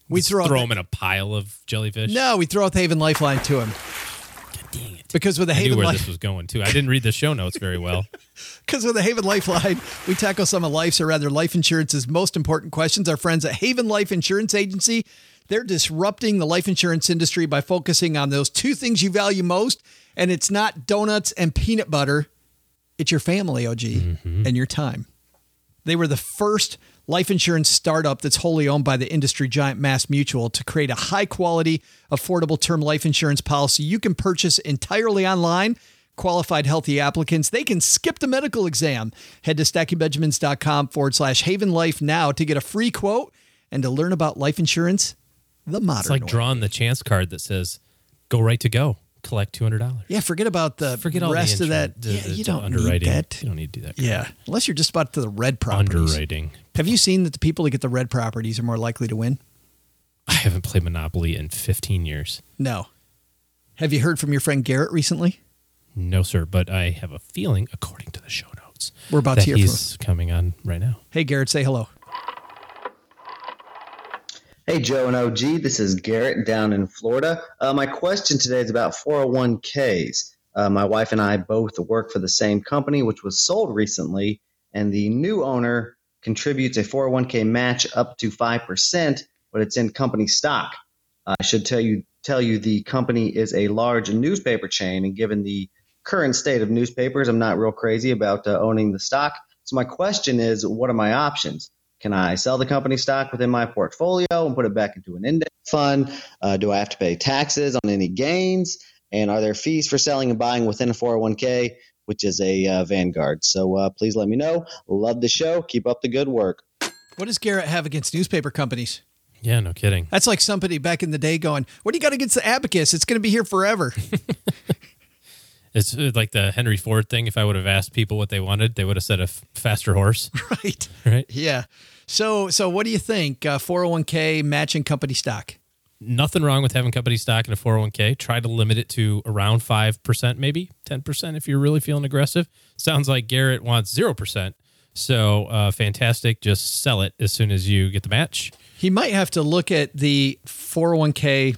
We throw, throw him in a pile of jellyfish. No, we throw out the Haven Lifeline to him. Dang it. Because with the I knew where Life, this was going too. I didn't read the show notes very well. because with the Haven Lifeline, we tackle some of life's or rather life insurance's most important questions. Our friends at Haven Life Insurance Agency, they're disrupting the life insurance industry by focusing on those two things you value most, and it's not donuts and peanut butter. It's your family, OG, mm-hmm. and your time. They were the first life insurance startup that's wholly owned by the industry giant Mass Mutual to create a high quality, affordable term life insurance policy you can purchase entirely online. Qualified healthy applicants, they can skip the medical exam. Head to stackingbenjamins.com forward slash haven life now to get a free quote and to learn about life insurance the modern It's like way. drawing the chance card that says, "Go right to go, collect two hundred dollars." Yeah, forget about the Forget all rest the of that. the- yeah, the- you don't underwriting. need that. You don't need to do that. Yeah, unless you're just about to the red properties. underwriting. Have you seen that the people who get the red properties are more likely to win? I haven't played Monopoly in fifteen years. No. Have you heard from your friend Garrett recently? No, sir. But I have a feeling, according to the show notes, We're about that to hear from he's coming on right now. Hey, Garrett, say hello. Hey, Joe and OG. This is Garrett down in Florida. Uh, my question today is about 401ks. Uh, my wife and I both work for the same company, which was sold recently, and the new owner contributes a 401k match up to 5%, but it's in company stock. I should tell you tell you the company is a large newspaper chain, and given the current state of newspapers, I'm not real crazy about uh, owning the stock. So my question is, what are my options? Can I sell the company stock within my portfolio and put it back into an index fund? Uh, do I have to pay taxes on any gains? And are there fees for selling and buying within a 401k, which is a uh, Vanguard? So uh, please let me know. Love the show. Keep up the good work. What does Garrett have against newspaper companies? Yeah, no kidding. That's like somebody back in the day going, What do you got against the abacus? It's going to be here forever. It's uh, like the Henry Ford thing. If I would have asked people what they wanted, they would have said a f- faster horse, right. right? Yeah. So, so what do you think? Uh, 401k matching company stock. Nothing wrong with having company stock in a 401k. Try to limit it to around 5%, maybe 10% if you're really feeling aggressive. Sounds like Garrett wants 0%. So, uh, fantastic. Just sell it as soon as you get the match. He might have to look at the 401k.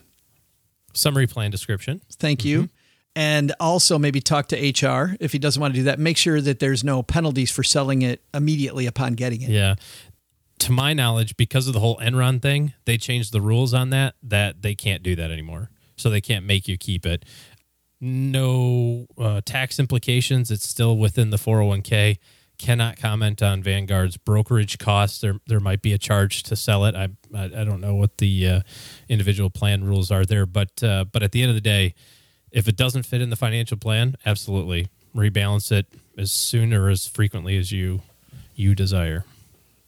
Summary plan description. Thank you. And also maybe talk to HR if he doesn't want to do that. Make sure that there's no penalties for selling it immediately upon getting it. Yeah. To my knowledge, because of the whole Enron thing, they changed the rules on that, that they can't do that anymore. So they can't make you keep it. No uh, tax implications. It's still within the 401k. Cannot comment on Vanguard's brokerage costs. There, there might be a charge to sell it. I, I, I don't know what the uh, individual plan rules are there, but, uh, but at the end of the day, if it doesn't fit in the financial plan, absolutely rebalance it as soon or as frequently as you you desire.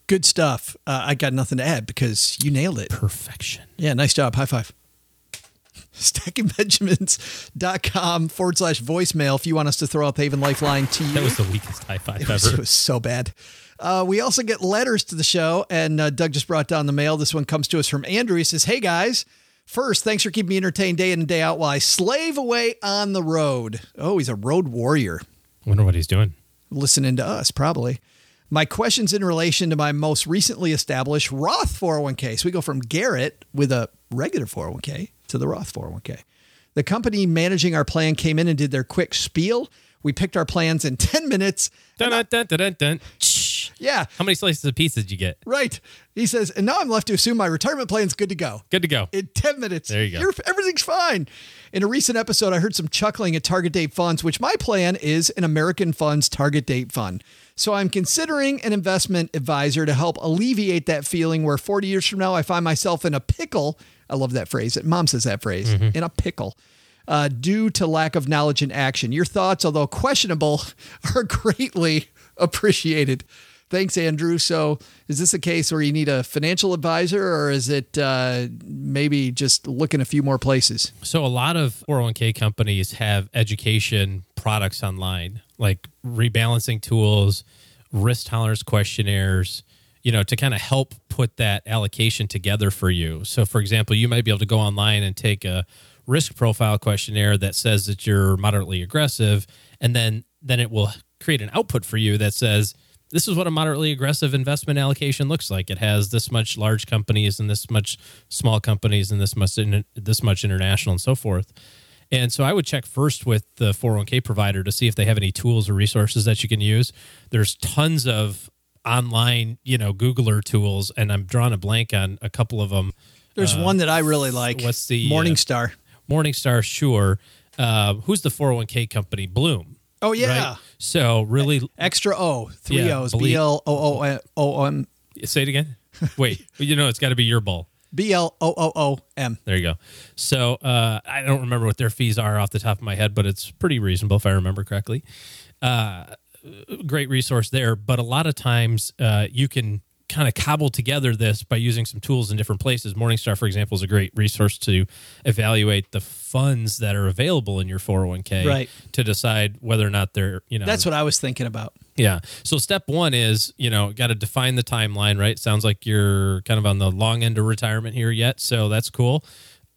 Good stuff. Uh, I got nothing to add because you nailed it. Perfection. Yeah, nice job. High five. StackingBenjamins.com forward slash voicemail if you want us to throw up Haven Lifeline to you. That was the weakest high five It was, ever. it was so bad. Uh, we also get letters to the show, and uh, Doug just brought down the mail. This one comes to us from Andrew. He says, Hey guys, first, thanks for keeping me entertained day in and day out while I slave away on the road. Oh, he's a road warrior. Wonder what he's doing. Listening to us, probably. My question's in relation to my most recently established Roth 401k. So we go from Garrett with a regular 401k to the Roth 401k. The company managing our plan came in and did their quick spiel. We picked our plans in 10 minutes. Dun, dun, dun, dun, dun, dun. Yeah. How many slices of pizza did you get? Right. He says, and now I'm left to assume my retirement plan's good to go. Good to go. In 10 minutes. There you go. Everything's fine. In a recent episode, I heard some chuckling at target date funds, which my plan is an American funds target date fund. So I'm considering an investment advisor to help alleviate that feeling where 40 years from now I find myself in a pickle. I love that phrase. Mom says that phrase in a pickle. Uh, due to lack of knowledge and action. Your thoughts, although questionable, are greatly appreciated. Thanks, Andrew. So, is this a case where you need a financial advisor, or is it uh, maybe just looking a few more places? So a lot of 401k companies have education products online, like rebalancing tools, risk tolerance questionnaires, you know, to kind of help put that allocation together for you. So for example, you might be able to go online and take a risk profile questionnaire that says that you're moderately aggressive and then then it will create an output for you that says this is what a moderately aggressive investment allocation looks like. It has this much large companies and this much small companies and this much this much international and so forth. And so I would check first with the 401k provider to see if they have any tools or resources that you can use. There's tons of online, you know, Googler tools, and I'm drawing a blank on a couple of them. There's Uh, one that I really like. what's the, uh, Morningstar? Morningstar, sure. Uh, who's the 401k company? Blooom. Oh yeah, Right? So really, extra O, three Yeah, O's, B L O O O M, say it again. Wait, you know, it's got to be your bull. B L O O O M. There you go. So uh, I don't remember what their fees are off the top of my head, but it's pretty reasonable if I remember correctly. Uh, great resource there, but a lot of times uh, you can kind of cobble together this by using some tools in different places. Morningstar, for example, is a great resource to evaluate the funds that are available in your 401k Right. to decide whether or not they're, you know, That's what I was thinking about. yeah. So step one is, you know, got to define the timeline, right? Sounds like you're kind of on the long end of retirement here yet. So that's cool.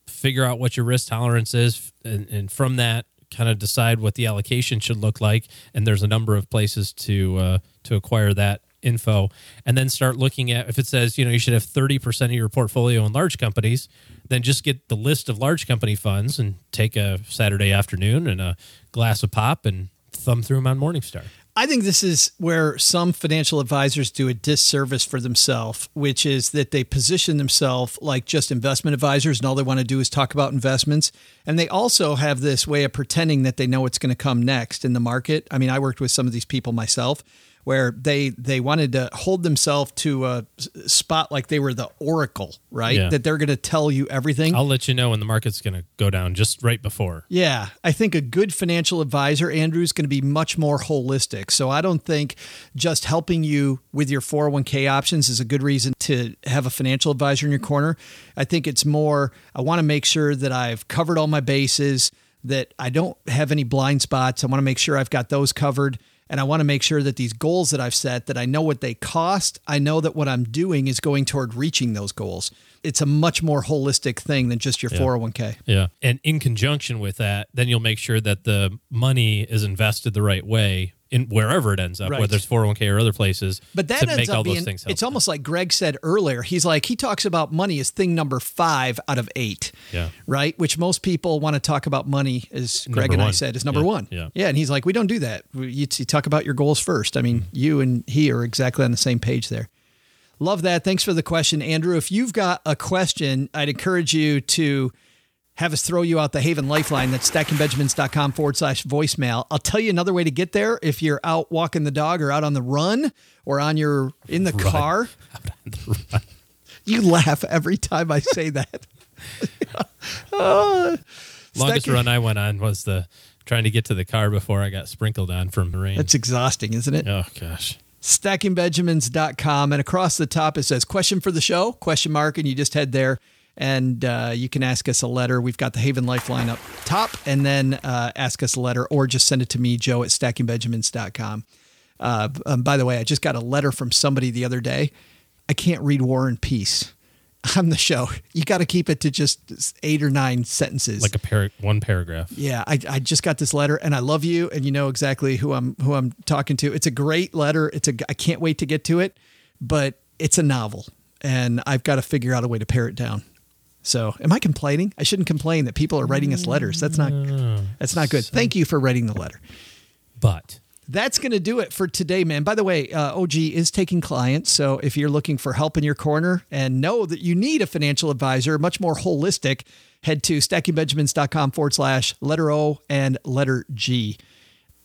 Figure out what your risk tolerance is. And, and from that, kind of decide what the allocation should look like. And there's a number of places to, uh, to acquire that info. And then start looking at if it says, you know, you should have 30% of your portfolio in large companies, then just get the list of large company funds and take a Saturday afternoon and a glass of pop and thumb through them on Morningstar. I think this is where some financial advisors do a disservice for themselves, which is that they position themselves like just investment advisors and all they want to do is talk about investments. And they also have this way of pretending that they know what's going to come next in the market. I mean, I worked with some of these people myself where they they wanted to hold themselves to a spot like they were the oracle, right? Yeah. That they're going to tell you everything. I'll let you know when the market's going to go down just right before. Yeah, I think a good financial advisor, Andrew, is going to be much more holistic. So I don't think just helping you with your 401k options is a good reason to have a financial advisor in your corner. I think it's more, I want to make sure that I've covered all my bases, that I don't have any blind spots. I want to make sure I've got those covered. And I want to make sure that these goals that I've set, that I know what they cost. I know that what I'm doing is going toward reaching those goals. It's a much more holistic thing than just your 401k. Yeah. And in conjunction with that, then you'll make sure that the money is invested the right way in wherever it ends up, Right. whether it's 401k or other places, But that to ends make all up being, those things happen. it's almost like Greg said earlier. He's like, he talks about money as thing number five out of eight. Yeah. Right. Which most people want to talk about money, as Greg Number and I said, is number Yeah. one. Yeah. Yeah. And he's like, we don't do that. You, you talk about your goals first. I mean, mm-hmm. you and he are exactly on the same page there. Love that. Thanks for the question, Andrew. If you've got a question, I'd encourage you to have us throw you out the Haven Lifeline. That's stackingbenjamins.com forward slash voicemail. I'll tell you another way to get there if you're out walking the dog or out on the run or on your in the car. The You laugh every time I say that. Oh, Longest Stacking- run I went on was the trying to get to the car before I got sprinkled on from the rain. That's exhausting, isn't it? oh gosh. stackingbenjamins.com and across the top it says question for the show question mark and you just head there and uh, you can ask us a letter we've got the haven lifeline up top and then uh, ask us a letter or just send it to me joe at stackingbenjamins.com uh, um, by the way i just got a letter from somebody the other day i can't read war and peace on the show you got to keep it to just eight or nine sentences Like a par- one paragraph. yeah, I, I just got this letter and I love you and you know exactly who I'm who I'm talking to. It's a great letter. It's a I can't wait to get to it, but it's a novel and I've got to figure out a way to pare it down. So, am I complaining? I shouldn't complain that people are writing us letters. That's not that's not good. Thank you for writing the letter. But That's going to do it for today, man. By the way, uh, OG is taking clients. So if you're looking for help in your corner and know that you need a financial advisor, much more holistic, head to stackingbenjamins.com forward slash letter O and letter G.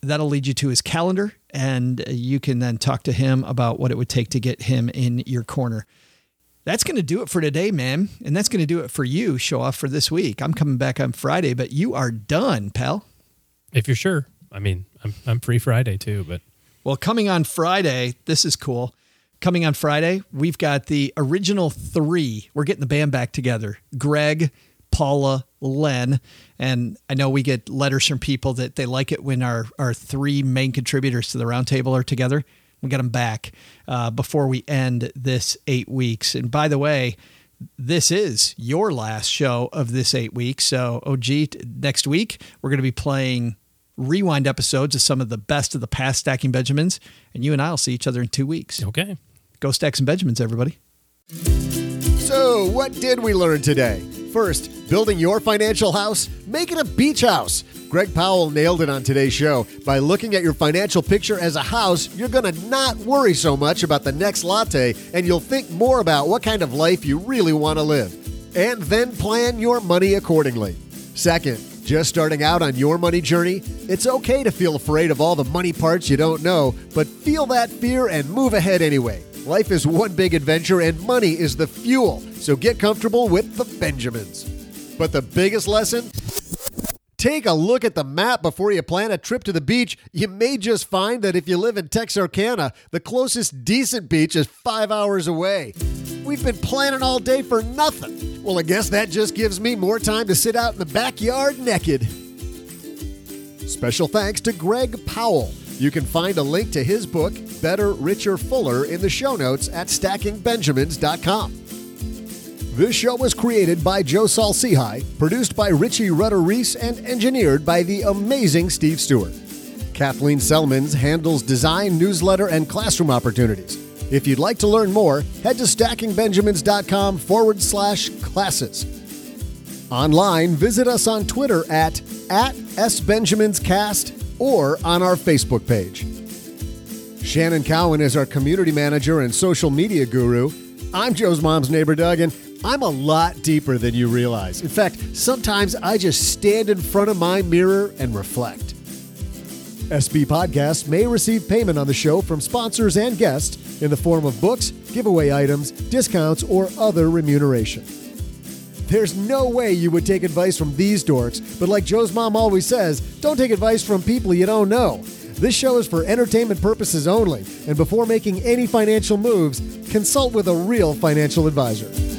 That'll lead you to his calendar, and you can then talk to him about what it would take to get him in your corner. That's going to do it for today, man. And that's going to do it for you, show off for this week. I'm coming back on Friday, but you are done, pal. If you're sure. I mean, I'm I'm free Friday too, but Well, coming on Friday, this is cool. Coming on Friday, we've got the original three. We're getting the band back together Greg, Paula, Len. And I know we get letters from people that they like it when our, our three main contributors to the roundtable are together. We got them back uh, before we end this eight weeks. And by the way, this is your last show of this eight weeks. So, OG, next week, we're going to be playing rewind episodes of some of the best of the past Stacking Benjamins. And you and I will see each other in two weeks. okay. Go Stack some Benjamins, everybody. So, what did we learn today? First, building your financial house, make it a beach house. Greg Powell nailed it on today's show. By looking at your financial picture as a house, you're going to not worry so much about the next latte and you'll think more about what kind of life you really want to live. And then plan your money accordingly. Second, just starting out on your money journey, it's okay to feel afraid of all the money parts you don't know, but feel that fear and move ahead anyway. Life is one big adventure and money is the fuel, so get comfortable with the Benjamins. But the biggest lesson? Take a look at the map before you plan a trip to the beach. You may just find that if you live in Texarkana, the closest decent beach is five hours away. We've been planning all day for nothing. Well, I guess that just gives me more time to sit out in the backyard naked. Special thanks to Greg Powell. You can find a link to his book, Better, Richer, Fuller, in the show notes at stackingbenjamins.com. This show was created by Joe Saul-Sehy, produced by Richie Rudder Reese, and engineered by the amazing Steve Stewart. Kathleen Selmans handles design, newsletter, and classroom opportunities. If you'd like to learn more, head to stackingbenjamins.com forward slash classes. Online, visit us on Twitter at, at SBenjaminsCast or on our Facebook page. Shannon Cowan is our community manager and social media guru. I'm Joe's mom's neighbor, Doug, and I'm a lot deeper than you realize. In fact, sometimes I just stand in front of my mirror and reflect. SB Podcasts may receive payment on the show from sponsors and guests in the form of books, giveaway items, discounts, or other remuneration. There's no way you would take advice from these dorks, but like Joe's mom always says, don't take advice from people you don't know. This show is for entertainment purposes only, and before making any financial moves, consult with a real financial advisor.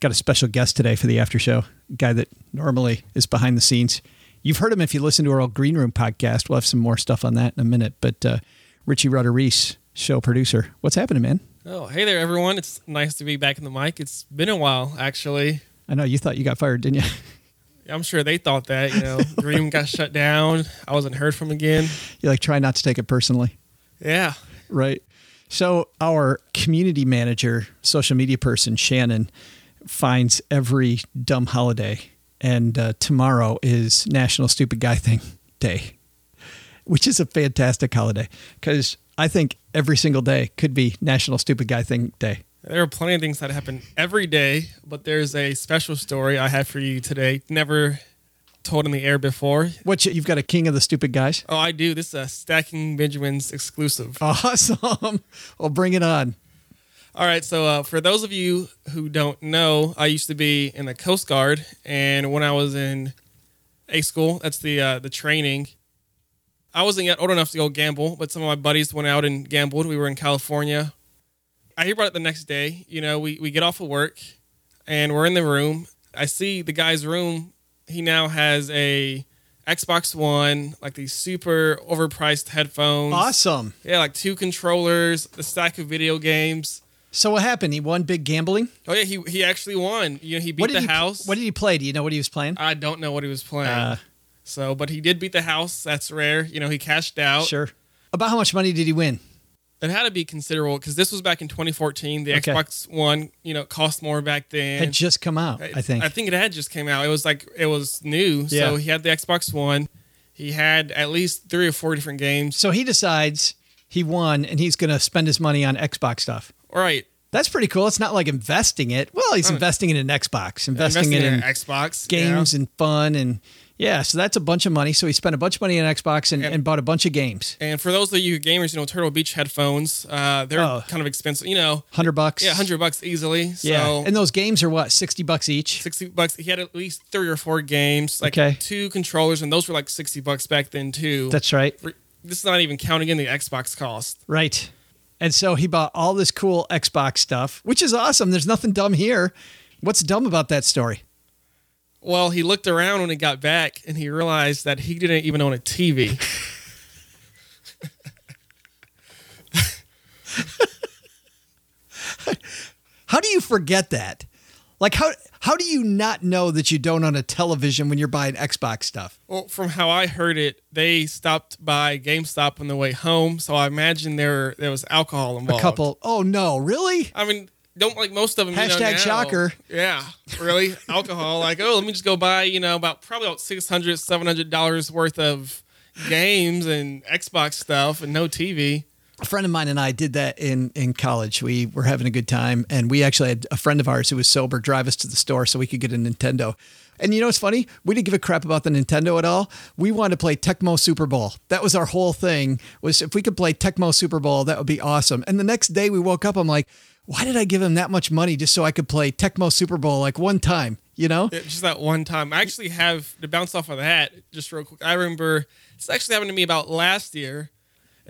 Got a special guest today for the after show, a guy that normally is behind the scenes. You've heard him if you listen to our old Green Room podcast. We'll have some more stuff on that in a minute. But uh, Richie Reese, show producer. What's happening, man? Oh, hey there, everyone. It's nice to be back in the mic. It's been a while, actually. I know you thought you got fired, didn't you? I'm sure they thought that, you know, Dream got shut down. I wasn't heard from again. You like try not to take it personally, Yeah. right? So our community manager, social media person, Shannon, finds every dumb holiday, and uh, tomorrow is National Stupid Guy Thing Day, which is a fantastic holiday because I think every single day could be National Stupid Guy Thing Day. There are plenty of things that happen every day, but there's a special story I have for you today. Never told in the air before. What you- you've got a king of the stupid guys? Oh, I do. This is a Stacking Benjamins exclusive. Awesome. well, bring it on. All right, so uh, for those of you who don't know, I used to be in the Coast Guard, and when I was in A school, that's the uh, the training. I wasn't yet old enough to go gamble, but some of my buddies went out and gambled. We were in California. I hear about it the next day. You know, we, we get off of work and we're in the room. I see the guy's room. He now has a Xbox One, like these super overpriced headphones. Awesome. Yeah, like two controllers, a stack of video games. So what happened? He won big gambling. Oh yeah, he he actually won. You know, he beat the he, house. What did he play? Do you know what he was playing? I don't know what he was playing. Uh, so, but he did beat the house. That's rare. You know, he cashed out. Sure. About how much money did he win? It had to be considerable because this was back in 2014. The Okay. Xbox One, you know, cost more back then. Had just come out, I think. I think it had just came out. It was like it was new. Yeah. So he had the Xbox One. He had at least three or four different games. So he decides he won and he's going to spend his money on Xbox stuff. All right. That's pretty cool. It's not like investing it. Well, he's investing in an Xbox, investing, Investing it in in Xbox, games and fun and yeah. So that's a bunch of money. So he spent a bunch of money on Xbox and, and, bought a bunch of games. And for those of you gamers, you know, Turtle Beach headphones, uh, they're Oh. kind of expensive. You know, Hundred bucks. yeah, hundred bucks easily. So Yeah. And those games are what sixty bucks each. 60 bucks. He had at least three or four games, like Okay. two controllers, and those were like 60 bucks back then, too. That's right. This is not even counting in the Xbox cost. Right. And so he bought all this cool Xbox stuff, which is awesome. There's nothing dumb here. What's dumb about that story? Well, he looked around when he got back and he realized that he didn't even own a TV. How do you forget that? Like how how do you not know that you don't own a television when you're buying Xbox stuff? well, from how I heard it, they stopped by GameStop on the way home, so I imagine there there was alcohol involved. A couple. Oh no, really? I mean, don't like most of them. you know, Hashtag now. shocker. Yeah, really, alcohol. Like, oh, let me just go buy, you know, about probably about 600 700 dollars worth of games and Xbox stuff, and no TV. A friend of mine and I did that in in college. We were having a good time, and we actually had a friend of ours who was sober drive us to the store so we could get a Nintendo. And you know what's funny? We didn't give a crap about the Nintendo at all. We wanted to play Tecmo Super Bowl. That was our whole thing. Was if we could play Tecmo Super Bowl, that would be awesome. And the next day we woke up, I'm like, why did I give him that much money just so I could play Tecmo Super Bowl like one time? You know? Yeah, just that one time. I actually have to bounce off of that just real quick. I remember this actually happened to me about last year.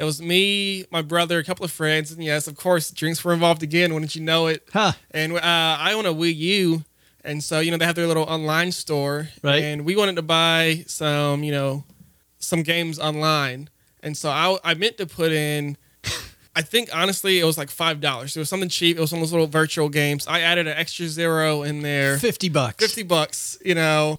It was me, my brother, a couple of friends, and yes, of course, drinks were involved again. Wouldn't you know it? Huh. And uh, I own a Wii U, and so you know they have their little online store, Right. And we wanted to buy some, you know, some games online, and so I, I meant to put in. I think honestly, it was like five dollars. It was something cheap. It was one of those little virtual games. I added an extra zero in there. Fifty bucks. 50 bucks, you know.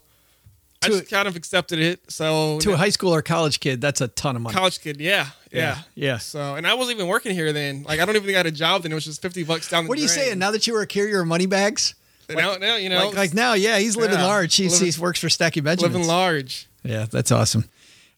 I just kind of accepted it. So To a high school or college kid, that's a ton of money. college kid, yeah, yeah, Yeah. So, and I wasn't even working here then. Like, I don't even think I had a job then. It was just 50 bucks down the What are you drain. saying? Now that you were a carrier of money bags? Now, now you know, like, like now, yeah, he's living Yeah. large. He's, Living- he's works for Stacking Benjamins. living large. Yeah, that's awesome.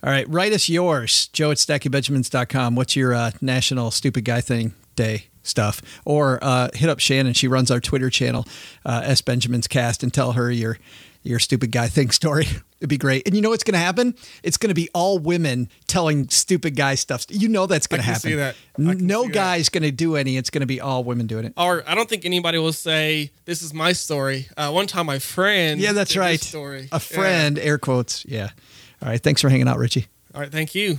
All right, write us yours, joe at stackingbenjamins.com. What's your uh, National Stupid Guy Thing Day stuff? Or uh, hit up Shannon. She runs our Twitter channel, uh, S Benjamin's Cast, and tell her your your stupid guy thing story. It'd be great. And you know what's going to happen? It's going to be all women telling stupid guy stuff. You know that's going to happen. see that. I N- can No guy's going to do any. It's going to be all women doing it. Or I don't think anybody will say, this is my story. Uh, one time, my friend. Yeah, that's right. Story. A friend, air quotes. Yeah. All right. Thanks for hanging out, Richie. All right. Thank you.